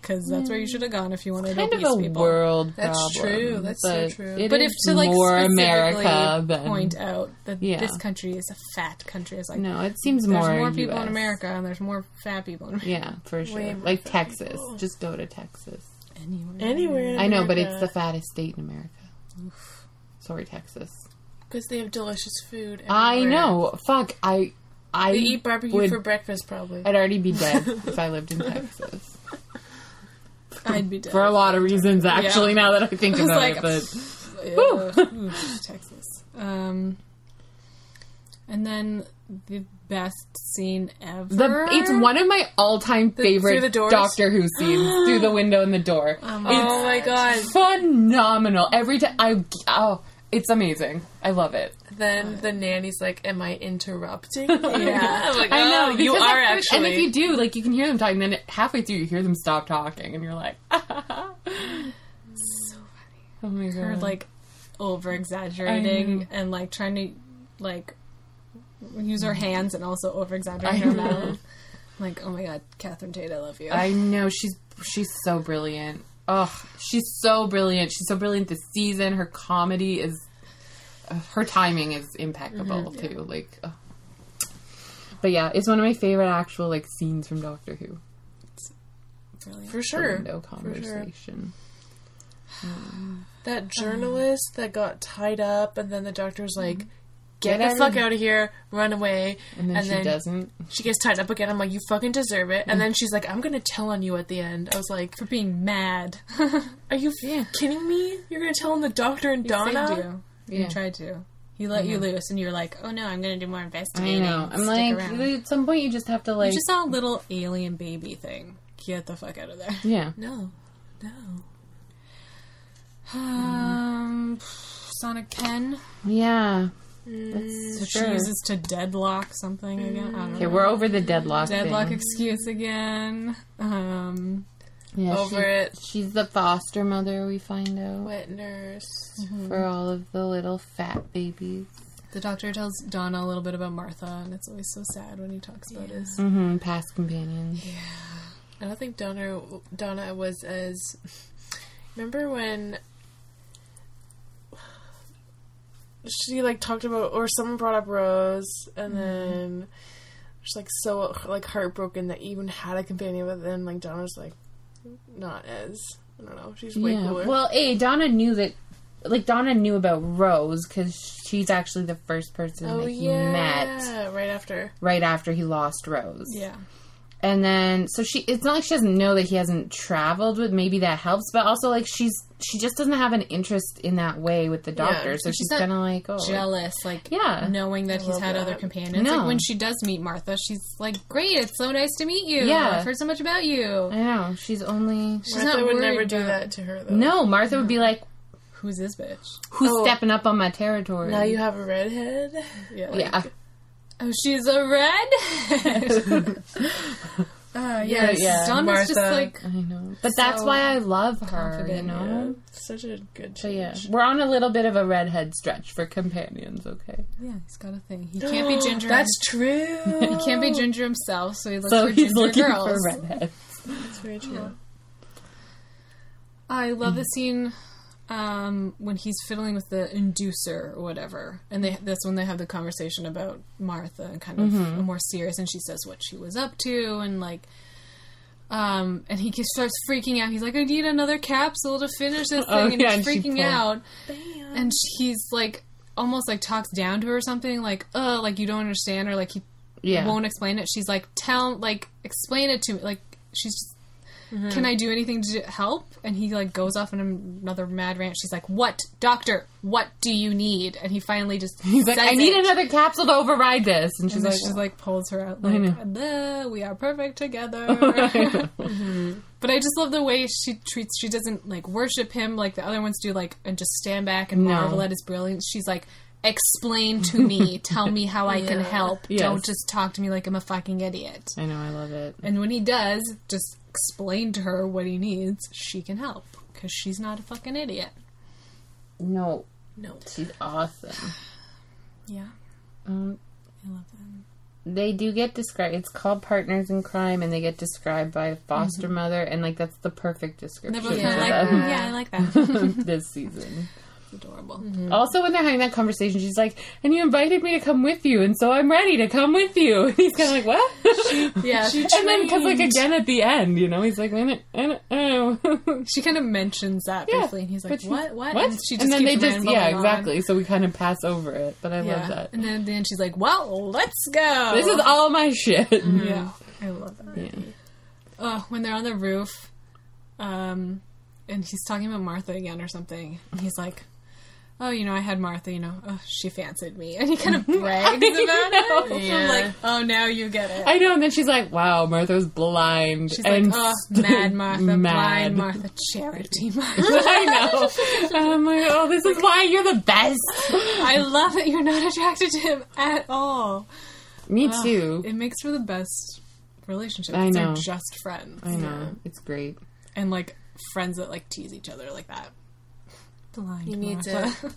Because that's where you hmm. should have gone if you wanted kind of obese a people. world That's problem, true. That's so but true. it But if to like more specifically America than point out that Yeah. this country is a fat country, it's like no, it seems there's more more, people in America and there's more fat people in America. Yeah, for sure. Way Like Texas, people. just go to Texas. Anywhere. Anywhere. in I know, but it's the fattest state in America. Sorry, Texas. because they have delicious food. I know. Fuck. I. I They eat barbecue would- for breakfast, probably. I'd already be dead if I lived in Texas. I'd be dead. For a lot of reasons, actually, now that I think about like, it. But ooh, Texas. Um, and then the best scene ever. the it's one of my all-time favorite the doors? Doctor Who scenes through the window in the door. oh my god. Phenomenal. Every time I oh, it's amazing. I love it. Then the nanny's like, "Am I interrupting?" yeah, I'm like, oh, I know "Oh, you because are at first- actually." And if you do, like, you can hear them talking. Then halfway through, you hear them stop talking, and you're like, so funny. Oh my god! her like over exaggerating and like trying to like use her mm-hmm. hands and also over exaggerate her mouth. Like, oh my god, Catherine Tate, I love you. I know she's she's so brilliant. Oh, she's so brilliant. She's so brilliant this season. Her comedy is, uh, her timing is impeccable too. Like, oh. but yeah, it's one of my favorite actual like scenes from Doctor Who. Brilliant. for sure, No for sure. conversation. That journalist that got tied up, and then the doctor's like, "Get, Get the fuck out of here, run away," And then she doesn't. she gets tied up again. I'm like, "You fucking deserve it." And mm. then she's like, "I'm gonna tell on you at the end." I was like, For being mad. "Are you kidding me? You're gonna tell on the doctor and Donna?" saved you. Yeah. He tried to. He let you mm-hmm. loose, and you're like, "Oh no, I'm going to do more investigating." I investigating." know. I'm like, around. at some point, you just have to like, You just saw a little alien baby thing. Get the fuck out of there. yeah. No, no. Mm. Um, Sonic Pen. Yeah. Mm, That's She sure. uses to deadlock something again. I don't Okay, know. we're over the deadlock. Deadlock thing. excuse again. Um, Yeah, Over she- it. She's the foster mother. We find out Wet nurse. for all of the little fat babies. the doctor tells Donna a little bit about Martha, and it's always so sad when he talks about his. Mm-hmm. Past companions. Yeah, I don't think Donna Donna was as. Remember when she like talked about, or someone brought up Rose, and mm-hmm. then she's like so like heartbroken that even had a companion, but then like Donna's like not as I don't know. She's way Yeah. cooler. Well, a Donna knew that. Like Donna knew about Rose because she's actually the first person oh that he yeah, met right after. right after he lost Rose. Yeah. And then, so she, it's not like she doesn't know that he hasn't traveled with, maybe that helps, but also like she's, she just doesn't have an interest in that way with the doctor. so she's she's not kind of like, oh. Jealous, like Yeah. knowing that he's had that. other companions. No. Like when she does meet Martha, she's like, "Great, it's so nice to meet you. Yeah. I've heard so much about you." I know. She's only. She's Martha not would never do about- that to her though. No, Martha would be like, Who's this bitch? who's Oh. stepping up on my territory? Now you have a redhead. Yeah. Yeah. Oh, she's a red. uh, yes. yeah. Donna's just Martha. like I know. But that's why I love her, you confident, know? Such a good So yeah, we're on a little bit of a redhead stretch for companions, okay? yeah, he's got a thing. He can't be ginger. That's true. he can't be ginger himself, so he looks So for he's ginger looking girls. for redheads. That's very true. I love the scene um, when he's fiddling with the inducer or whatever, and they that's when they have the conversation about Martha and kind of Mm-hmm. a more serious, and she says what she was up to, and like. Um, and he just starts freaking out. He's like, "I need another capsule to finish this thing," Oh, and yeah, he's and freaking pulls- out. And he's like, almost like talks down to her or something, like, "Uh, like you don't understand," or like he Yeah. won't explain it. She's like, "Tell, like, explain it to me." Like she's just "Can uh-huh. I do anything to help?" And he like goes off on another mad rant. She's like, "What, doctor? What do you need?" And he finally just He's like, I need it. another capsule to override this. And she's And like, she's like pulls her out like, "Duh, "We are perfect together." Mm-hmm. But I just love the way she treats. She doesn't like worship him like the other ones do, like and just stand back and No. marvel at his brilliance. She's like, "Explain to me. Tell me how I can help. Yes. Don't just talk to me like I'm a fucking idiot." I know, I love it. And when he does, just explain to her what he needs. She can help because she's not a fucking idiot. No, No. she's awesome. Yeah, Um, I love them. they do get described. It's called Partners in Crime, and they get described by a foster mother, and like that's the perfect description both for kind like, them "Mm, yeah, I like that. this season. Adorable. Also, when they're having that conversation, she's like, "And you invited me to come with you, and so I'm ready to come with you." And he's kind of like, "What?" Yeah, she and then because like again at the end, you know, he's like, "I don't- I know." She kind of mentions that Yeah, briefly, and he's like, she- "What? What?" What? And she just and then they just yeah, on. exactly. So we kind of pass over it, but I Yeah. love that. And then at the end, she's like, "Well, let's go." This is all my shit. Yeah, I love that. Yeah. Oh, when they're on the roof, um, and he's talking about Martha again or something, and he's like, "Oh, you know, I had Martha. You know, oh, she fancied me," and he kind of brags about it. I'm like, "Oh, now you get it." I know, and then she's like, "Wow, Martha's blind." She's and like, "Oh, mad Martha, mad." blind Martha, charity Martha." I know. I'm like, "Oh, this is why you're the best." I love that you're not attracted to him at all. Me Ugh, too. It makes for the best relationship. I They're know. just friends. I know. It's great. And like friends that like tease each other like that. Blind He needs Martha.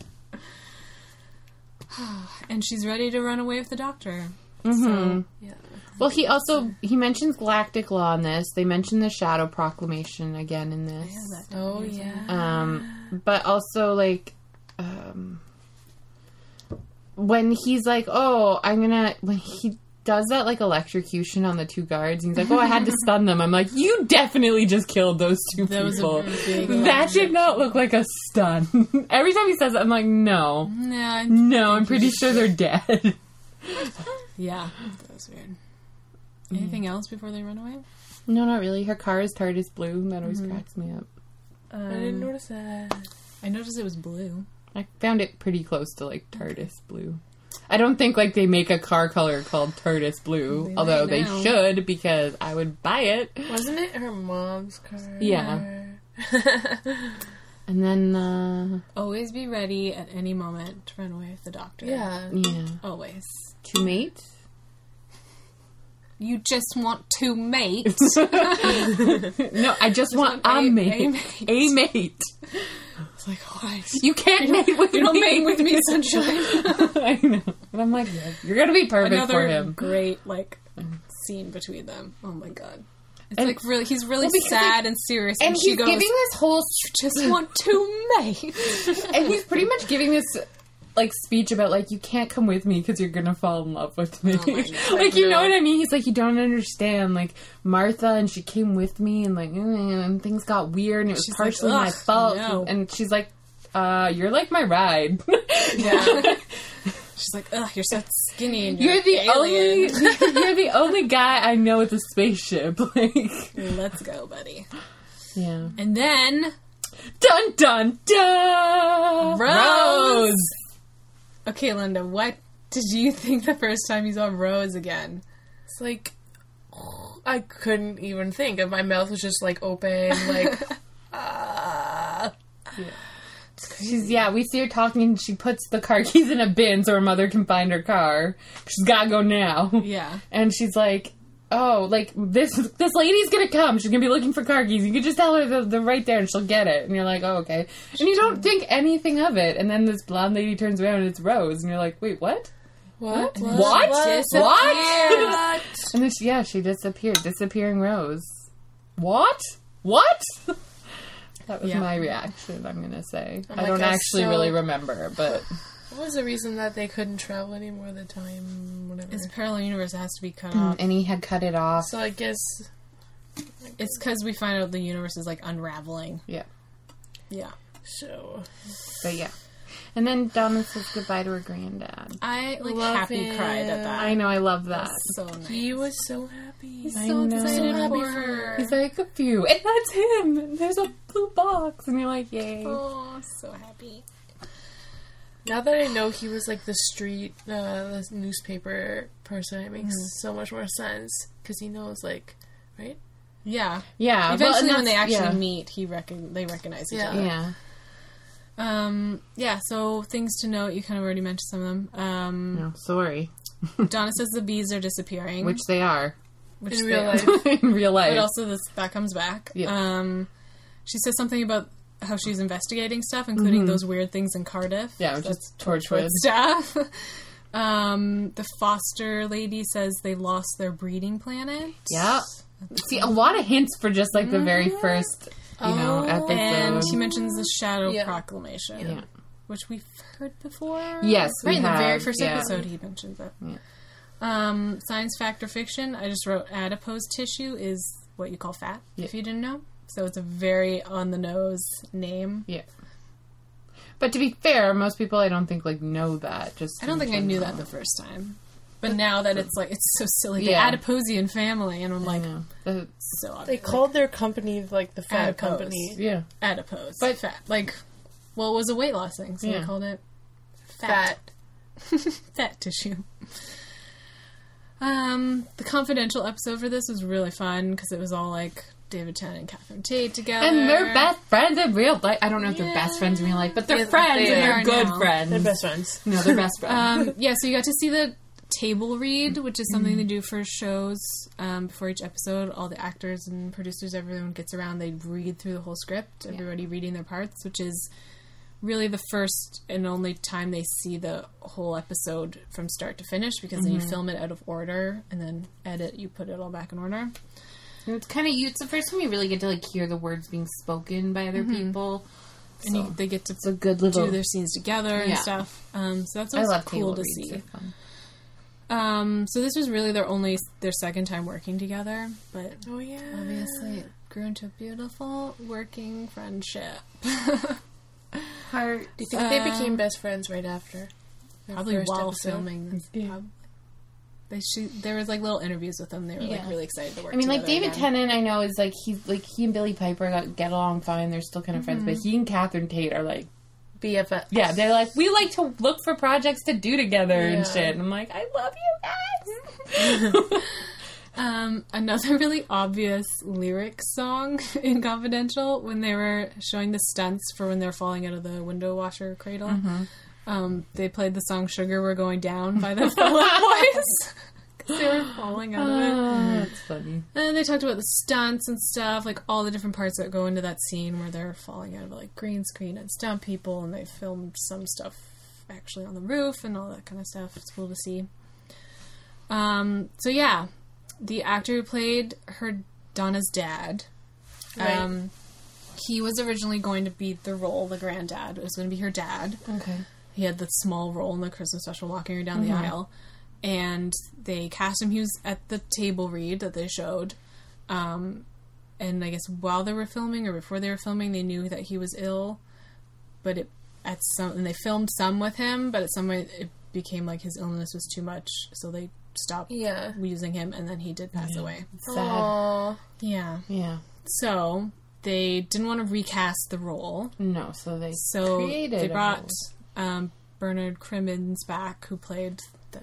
and she's ready to run away with the doctor. Mhm. Yeah. Well, he also he mentions galactic law in this. They mention the Shadow Proclamation again in this. Oh yeah. Um, but also like, um, when he's like, "Oh, I'm gonna," when he does that like electrocution on the two guards, and he's like, "Oh, I had to stun them." I'm like, "You definitely just killed those two That people." that did not look like a stun. Every time he says it, I'm like, "No, Yeah, no, I'm pretty sure they're dead." yeah, that was weird. Mm. Anything else before they run away? no, not really. Her car is TARDIS blue. That always mm-hmm. cracks me up. I didn't um, notice that. I noticed it was blue. I found it pretty close to like TARDIS blue. I don't think like they make a car color called TARDIS blue, They although they should because I would buy it. Wasn't it her mom's car? Yeah. And then uh Always be ready at any moment to run away with the doctor. yeah. yeah, Always. To mate. You just want to mate. No, I just, want, want a, a- mate. a A mate. Like? You can't mate with You don't me. mate with me, sunshine. I know. And I'm like, you're gonna be perfect Another for him. great like scene between them. Oh my god. It's And- like really, he's really Well, sad like- and serious, And and, she he's goes, giving this whole "Just want to mate." and he's pretty much giving this like speech about like you can't come with me because you're gonna fall in love with me. Oh like you know what I mean? He's like you don't understand. Like Martha and she came with me and like mm, and things got weird and it was She's like, partially my fault. no." And she's like, uh, you're like my ride. yeah. She's like, "Ugh, you're so skinny and you're, You're the alien. only you're the only guy I know with a spaceship. Like Let's go, buddy." Yeah. And then Dun dun dun Rose! Okay, Linda, what did you think the first time you saw Rose again? It's like I couldn't even think. And my mouth was just like open, like ah. She's yeah, we see her talking and she puts the car keys in a bin so her mother can find her car. She's gotta go now. Yeah. And she's like, Oh, like this this lady's gonna come. She's gonna be looking for car keys. You can just tell her they're, they're right there and she'll get it. And you're like, Oh, okay. And you don't think anything of it. And then this blonde lady turns around and it's Rose and you're like, Wait, what? What? What? What? What? And then she, yeah, she disappeared. Disappearing Rose. What? What? That was Yeah. my reaction, I'm gonna say. I'm I don't I actually still- really remember, but What was the reason that they couldn't travel anymore? The time, whatever. It's parallel universe. Has to be cut mm, off. and he had cut it off. so I guess It's because we find out the universe is like unraveling. Yeah. Yeah. so. But yeah. And then Donna says goodbye to her granddad. I like Love happy him. cried at that. I know, I love that. So nice. He was so happy. He's I so know. excited So happy for for her. He's like a few, and that's him. There's a blue box, and you're like, yay. oh, so happy. Now that I know he was like the street, uh, the newspaper person, it makes so much more sense because he knows, like, right? Yeah. Yeah, Eventually, and when they actually yeah. meet, he recon- they recognize each Yeah. other. yeah, Um, yeah. So things to note. You kind of already mentioned some of them. Um, no, sorry, Donna says the bees are disappearing, which they are which In real life. in real life. But also, this that comes back. Yeah. Um, she says something about how she's investigating stuff, including those weird things in Cardiff. Mm-hmm. yeah, which is Torchwood. stuff. um, the foster lady says they lost their breeding planet. Yeah. See, a lot of hints for just like the very first, you know, Oh. episode. And he mentions the Shadow Yeah. Proclamation, Yeah. which we've heard before. Yes, we right in the very first yeah. episode, he mentions it. Yeah. Um, science fact or fiction? I just wrote adipose tissue is what you call fat. If you didn't know, so it's a very on the nose name. yeah. But to be fair, most people I don't think like know that. Just I don't in think I knew that the first time. But now that it's like it's so silly, the Yeah. Adiposian family, and I'm like, I so obvious. They called their company like the Fat Adipose. Company. yeah. adipose, But- but fat. Like, well, it was a weight loss thing, so Yeah. they called it Fat. fat tissue. Um, the confidential episode for this was really fun because it was all like David Tennant and Catherine Tate together, And they're best friends in real life. I don't know if they're best friends in real life, but they're Yeah, friends they and they're are good now. friends. They're best friends. No, they're best friends. Um, yeah, so you got to see the table read, which is something they do for shows um, before each episode. All the actors and producers, everyone gets around. They read through the whole script. Everybody reading their parts, which is really the first and only time they see the whole episode from start to finish because then you film it out of order and then edit. You put it all back in order. And it's kind of you. It's the first time you really get to like hear the words being spoken by other people. And you, they get to It's a good little. do their scenes together and stuff. Um, so that's I always love cool to see. Um, so this was really their only their second time working together, but Oh yeah. obviously it grew into a beautiful working friendship. Heart. Do you think they became best friends right after? their Probably while filming. Yeah. They shoot. There was like little interviews with them. They were like really excited to work. I mean, like David again. Tennant, I know is like he's like he and Billie Piper got, get along fine. They're still kind of friends, but he and Catherine Tate are like, BFF. yeah, they're like we like to look for projects to do together and shit. And I'm like, I love you guys. Um, another really obvious lyric song in Confidential when they were showing the stunts for when they're falling out of the window washer cradle. Mm-hmm. Um, they played the song "Sugar We're Going Down" by the Fall Out Boys because they were falling out of it. Oh, that's funny. And they talked about the stunts and stuff, like all the different parts that go into that scene where they're falling out of like green screen and stunt people, and they filmed some stuff actually on the roof and all that kind of stuff. It's cool to see. Um, so yeah, the actor who played her Donna's dad, Right. um, he was originally going to be the role, the granddad. It was going to be her dad. Okay. He had the small role in the Christmas special, walking her down the aisle, and they cast him. He was at the table read that they showed, um, and I guess while they were filming or before they were filming, they knew that he was ill, but it at some and they filmed some with him, but at some point it became like his illness was too much, so they stopped Yeah. using him, and then he did pass away. Sad. Aww. Yeah, Yeah. so they didn't want to recast the role. No, so they So created they brought. Um, Bernard Cribbins back, who played the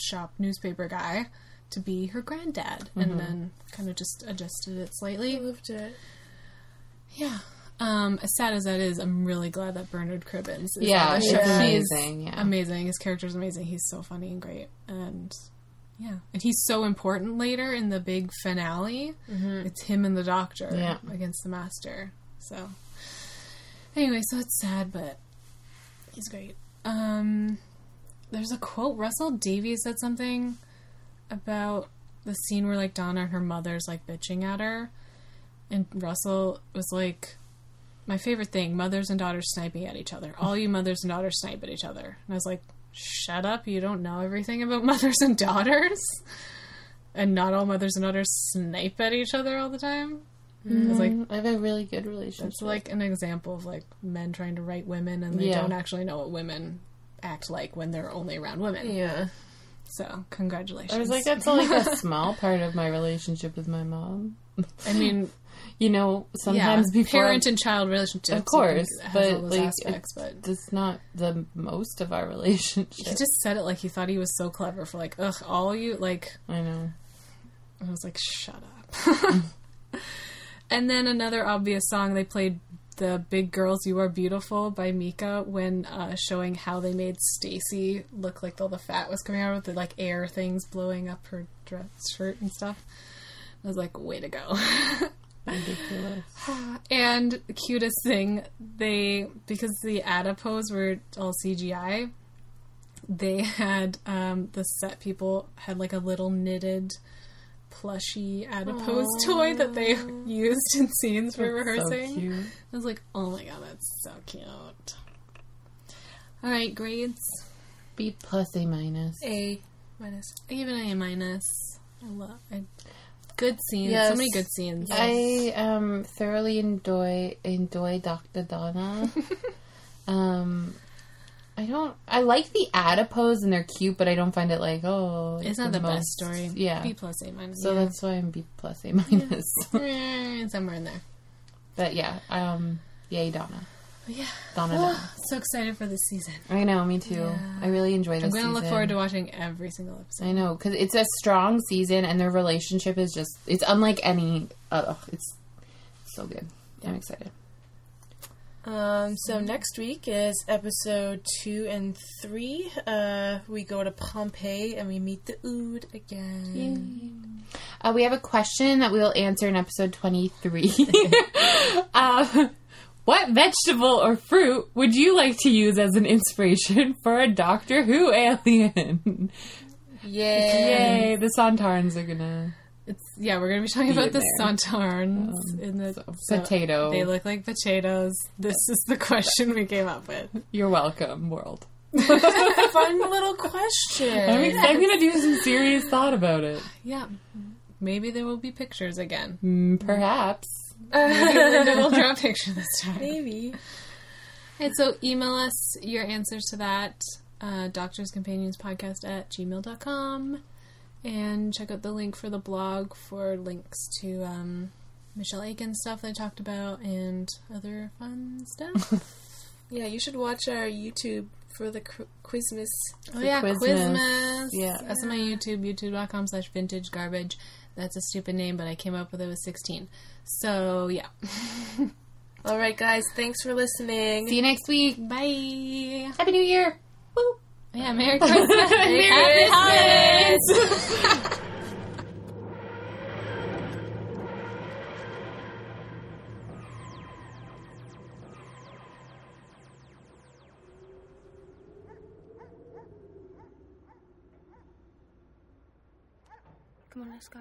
shop newspaper guy, to be her granddad, Mm-hmm. and then kind of just adjusted it I slightly. loved it. Yeah. Um, as sad as that is, I'm really glad that Bernard Cribbins is Yeah, on the it's show. amazing, He's yeah. amazing. His character's amazing. He's so funny and great, and yeah, and he's so important later in the big finale. It's him and the Doctor Yeah. against the Master. So anyway, so it's sad, but he's great. Um, there's a quote. Russell Davies said something about the scene where like Donna and her mother's like bitching at her, and Russell was like, "My favorite thing: mothers and daughters sniping at each other. All you mothers and daughters snipe at each other." And I was like, "Shut up! You don't know everything about mothers and daughters." And not all mothers and daughters snipe at each other all the time. It's like mm, I have a really good relationship. it's like an example of like men trying to write women and they Yeah. don't actually know what women act like when they're only around women. Yeah. So congratulations. I was like, that's like a small part of my relationship with my mom. I mean, You know, sometimes yeah, before parent and child relationships, Of course, but, like, aspects. But it's not the most of our relationship. he just said it like he thought he was so clever for like, ugh, all you like. I know. I was like, shut up. And then another obvious song they played the Big Girls You Are Beautiful by Mika when uh, showing how they made Stacy look like all the fat was coming out with the like air things blowing up her dress shirt and stuff. I was like, way to go. Ridiculous. and the cutest thing, they because the adipose were all CGI, they had um, the set people had like a little knitted plushy adipose toy that they used in scenes for rehearsing. So. I was like, oh my god, that's so cute. All right, grades. B plus A minus. A minus. Even a minus. I love. I, good scenes. Yes. So many good scenes. I um thoroughly enjoy enjoy Dr. Donna. um I don't I like the adipose and they're cute, but I don't find it like, oh it's not the, best story. Yeah. B plus A minus. so that's why I'm B plus A minus. Eh, somewhere in there. but yeah, um yay Donna. Yeah. Donna Donna. So excited for this season. I know, me too. I really enjoy this I'm going to look forward to watching every single episode. I know because it's a strong season, and their relationship is just—it's unlike any. Uh, it's so good. I'm excited. Um, so next week is episode two and three. Uh, we go to Pompeii and we meet the Ood again. Uh, we have a question that we will answer in episode 23. uh, what vegetable or fruit would you like to use as an inspiration for a Doctor Who alien? Yay! Yay! The Sontarans are gonna It's yeah, we're going to be talking about the there. Sontarans in the so potato. They look like potatoes. This is the question we came up with. You're welcome, world. Fun little question. I'm, ex- I'm gonna do some serious thought about it. Yeah, maybe there will be pictures again. Mm, perhaps. Maybe Linda will draw a picture this time. Maybe. And so email us your answers to that, uh, Doctors Companions Podcast at gmail.com. And check out the link for the blog for links to um, Michelle Aiken stuff that I talked about and other fun stuff. Yeah, you should watch our YouTube for the qu- Quizmas. oh, yeah, Quizmas. Quizmas. Yeah. That's on my YouTube, youtube.com slash vintage garbage. That's a stupid name, but I came up with it with 16. So, yeah. All right, guys. Thanks for listening. See you next week. Bye. Happy New Year. Woo. Yeah, Merry Christmas. Happy holidays. Come on, let's go.